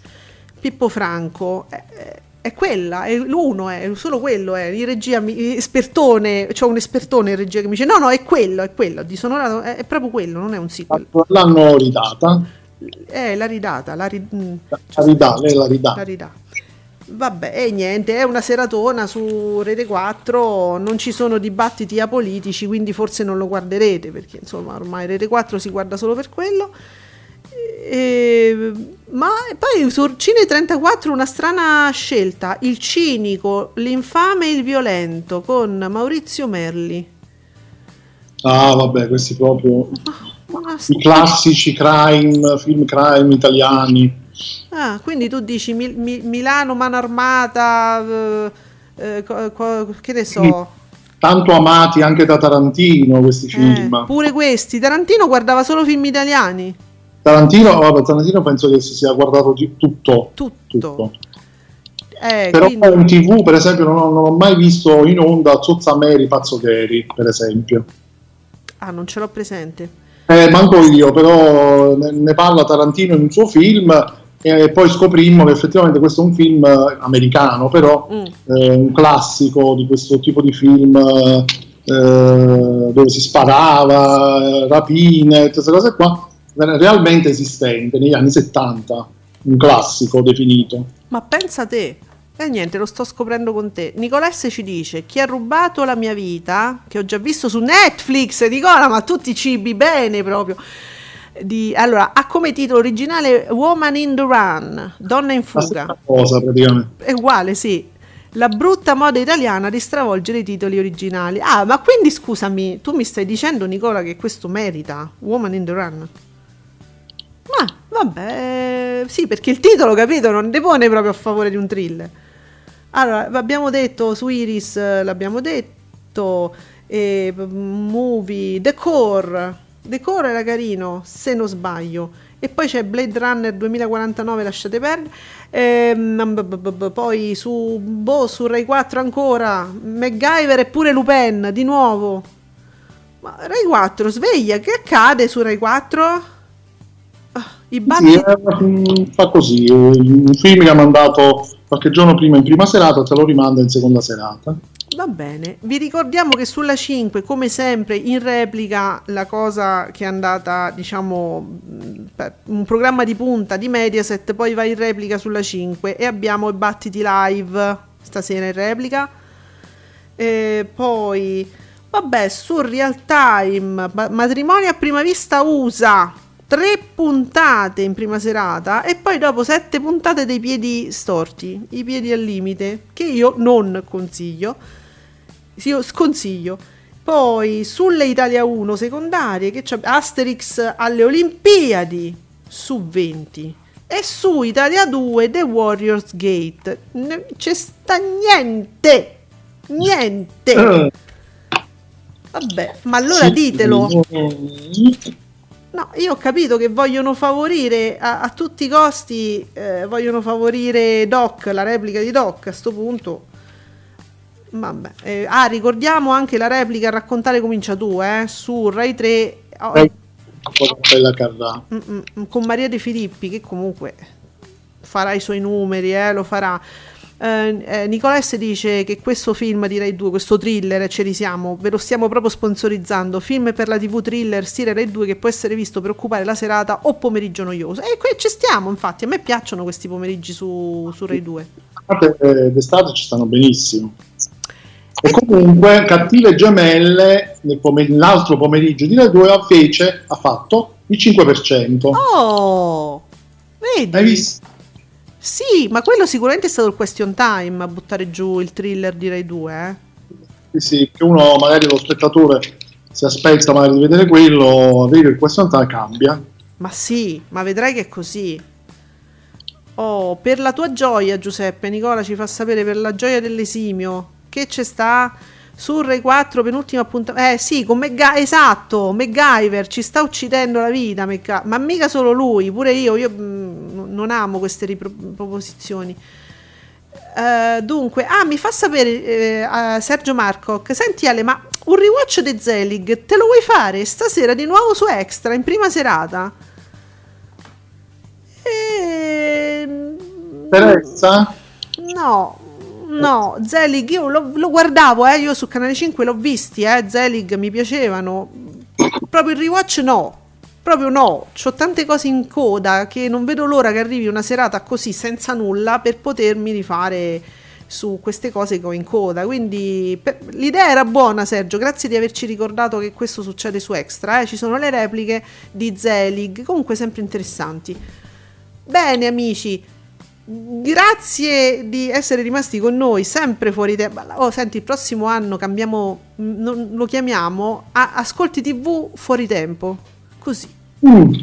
Speaker 3: Pippo Franco. È, è- quella, è l'uno, è solo quello, è in regia, mi- espertone, c'ho un espertone in regia che mi dice no, no, è quello, è quello, disonorato, è, è proprio quello, non è un sequel.
Speaker 4: l'hanno ridata.
Speaker 3: È la ridata, la, ri- mm,
Speaker 4: La ridà, lei la ridà.
Speaker 3: la ridà. Vabbè, e niente, è una seratona su Rete 4, non ci sono dibattiti apolitici, quindi forse non lo guarderete, perché insomma ormai Rete 4 si guarda solo per quello. E- ma poi su Cine 34 una strana scelta, il cinico, l'infame e il violento con Maurizio Merli.
Speaker 4: Ah, vabbè, questi proprio
Speaker 3: Una
Speaker 4: i classici crime, film crime italiani.
Speaker 3: Ah, quindi tu dici Mil- Mi- Milano, mano armata, eh, eh, co- co- che ne so.
Speaker 4: Tanto amati anche da Tarantino questi
Speaker 3: Eh,
Speaker 4: film.
Speaker 3: pure questi. Tarantino guardava solo film italiani.
Speaker 4: Tarantino, vabbè, Tarantino penso che si sia guardato di- tutto.
Speaker 3: Tutto.
Speaker 4: tutto.
Speaker 3: Eh,
Speaker 4: Però
Speaker 3: quindi-
Speaker 4: in tv, per esempio, non ho, non ho mai visto in onda Zozza Mary, Pazzocheri, per esempio.
Speaker 3: Ah, non ce l'ho presente.
Speaker 4: Eh, manco io, però ne, parla Tarantino in un suo film e poi scoprimmo che effettivamente questo è un film americano, però
Speaker 3: Mm.
Speaker 4: eh, un classico di questo tipo di film eh, dove si sparava, eh, rapine, tutte queste cose qua, realmente esistente negli anni 70, un classico definito.
Speaker 3: Ma pensa te. E niente, lo sto scoprendo con te. Nicolesse ci dice: Chi ha rubato la mia vita? Che ho già visto su Netflix. Nicola, ma tu ti cibi bene proprio. Di- allora, ha come titolo originale Woman in the Run, Donna in fuga.
Speaker 4: cosa praticamente.
Speaker 3: È uguale, sì. La brutta moda italiana di stravolgere i titoli originali. Ah, ma quindi scusami, tu mi stai dicendo, Nicola, che questo merita Woman in the Run? Ma vabbè, eh, sì, perché il titolo, capito, non depone proprio a favore di un thriller. Allora, abbiamo detto su Iris, eh, l'abbiamo detto, eh, movie, The Core. The Core era carino, se non sbaglio. E poi c'è Blade Runner 2049, lasciate perdere. Ehm, b- poi su, boh, su Rai 4 ancora, MacGyver e pure Lupin, di nuovo. Ma Rai 4, sveglia, che accade su Rai 4? I
Speaker 4: Sì,
Speaker 3: batti...
Speaker 4: eh, mm, fa così, eh, un film che ha mandato qualche giorno prima in prima serata, te lo rimanda in seconda serata.
Speaker 3: Va bene, vi ricordiamo che sulla 5, come sempre, in replica la cosa che è andata, diciamo, per- un programma di punta di Mediaset, poi va in replica sulla 5 e abbiamo i battiti live stasera in replica. E poi, vabbè, su Real Time, ma- Matrimonio a prima vista USA, tre puntate in prima serata e poi dopo sette puntate dei piedi storti, i piedi al limite, che io non consiglio. Io sconsiglio. Poi sulle Italia 1 secondarie che c'è Asterix alle Olimpiadi su 20 e su Italia 2 The Warriors Gate. Non c'è sta niente. Niente.
Speaker 4: Eh,
Speaker 3: Vabbè, ma allora ditelo.
Speaker 4: Mm,
Speaker 3: No, io ho capito che vogliono favorire a, a tutti i costi, eh, vogliono favorire Doc, la replica di Doc a sto punto. Vabbè. eh, ah, ricordiamo anche la replica Raccontare comincia tu, eh, su Rai 3 oh,
Speaker 4: Rai- Carrà.
Speaker 3: mm, mm, con Maria De Filippi che comunque farà i suoi numeri, eh, lo farà. Eh, eh, dice che questo film di Rai 2, questo thriller, ce li siamo, ve lo stiamo proprio sponsorizzando. Film per la TV thriller stile Rai 2 che può essere visto per occupare la serata o pomeriggio noioso. E qui ci stiamo, infatti. A me piacciono questi pomeriggi su, su Rai 2.
Speaker 4: Eh, d'estate ci stanno benissimo. E comunque Cattive Gemelle pomer- l'altro pomeriggio di Rai 2 fece, ha fatto il 5%.
Speaker 3: Oh, vedi?
Speaker 4: Hai visto?
Speaker 3: Sì, ma quello sicuramente è stato il question time a buttare giù il thriller di Rai 2. Eh?
Speaker 4: Sì, sì, che uno magari lo spettatore si aspetta magari di vedere quello, vedi il question time cambia.
Speaker 3: Ma sì, ma vedrai che è così. Oh, per la tua gioia, Giuseppe, Nicola ci fa sapere per la gioia dell'esimio. Che c'è sta? Su Rai 4, penultimo appuntamento. Eh sì, con MacGyver, esatto, MacGyver ci sta uccidendo la vita, Macga- ma mica solo lui, pure io, io mh, non amo queste riproposizioni. Uh, dunque, ah, mi fa sapere uh, Sergio Marcoc. Senti Ale, ma un rewatch di Zelig te lo vuoi fare stasera di nuovo su Extra in prima serata? E...
Speaker 4: Teresa?
Speaker 3: No, no, Zelig io lo, lo guardavo, eh, io su Canale 5 l'ho visti, eh, Zelig mi piacevano. Proprio il rewatch no. Proprio no, ho tante cose in coda che non vedo l'ora che arrivi una serata così senza nulla per potermi rifare su queste cose che ho in coda. Quindi per, l'idea era buona, Sergio. Grazie di averci ricordato che questo succede su Extra. Eh. Ci sono le repliche di Zelig, comunque sempre interessanti. Bene, amici. Grazie di essere rimasti con noi, sempre fuori tempo. Oh, senti, il prossimo anno cambiamo, non, lo chiamiamo Ascolti TV fuori tempo. Così.
Speaker 4: Mm,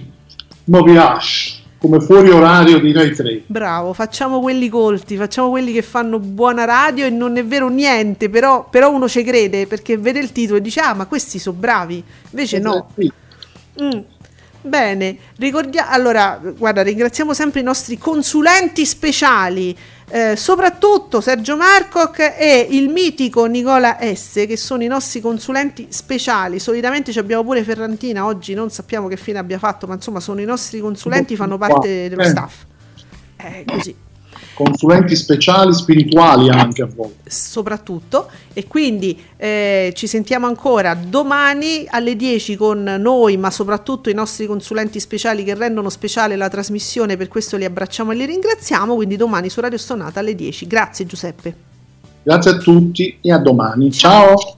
Speaker 4: mi piace, come fuori orario di Rai 3.
Speaker 3: Bravo, facciamo quelli colti, facciamo quelli che fanno buona radio e non è vero niente, però, però uno ci crede perché vede il titolo e dice ah ma questi sono bravi, invece no.
Speaker 4: Sì.
Speaker 3: Mm. Bene, ricordiamo allora, guarda, ringraziamo sempre i nostri consulenti speciali, eh, soprattutto Sergio Marcoc e il mitico Nicola S, che sono i nostri consulenti speciali. Solitamente ci abbiamo pure Ferrantina, oggi non sappiamo che fine abbia fatto, ma insomma sono i nostri consulenti, fanno parte dello
Speaker 4: Eh.
Speaker 3: staff. Eh, così
Speaker 4: Consulenti speciali, spirituali anche a volte.
Speaker 3: soprattutto e quindi eh, ci sentiamo ancora domani alle 10 con noi ma soprattutto i nostri consulenti speciali che rendono speciale la trasmissione per questo li abbracciamo e li ringraziamo quindi domani su Radio Stonata alle 10 grazie Giuseppe
Speaker 4: Grazie a tutti e a domani. Ciao.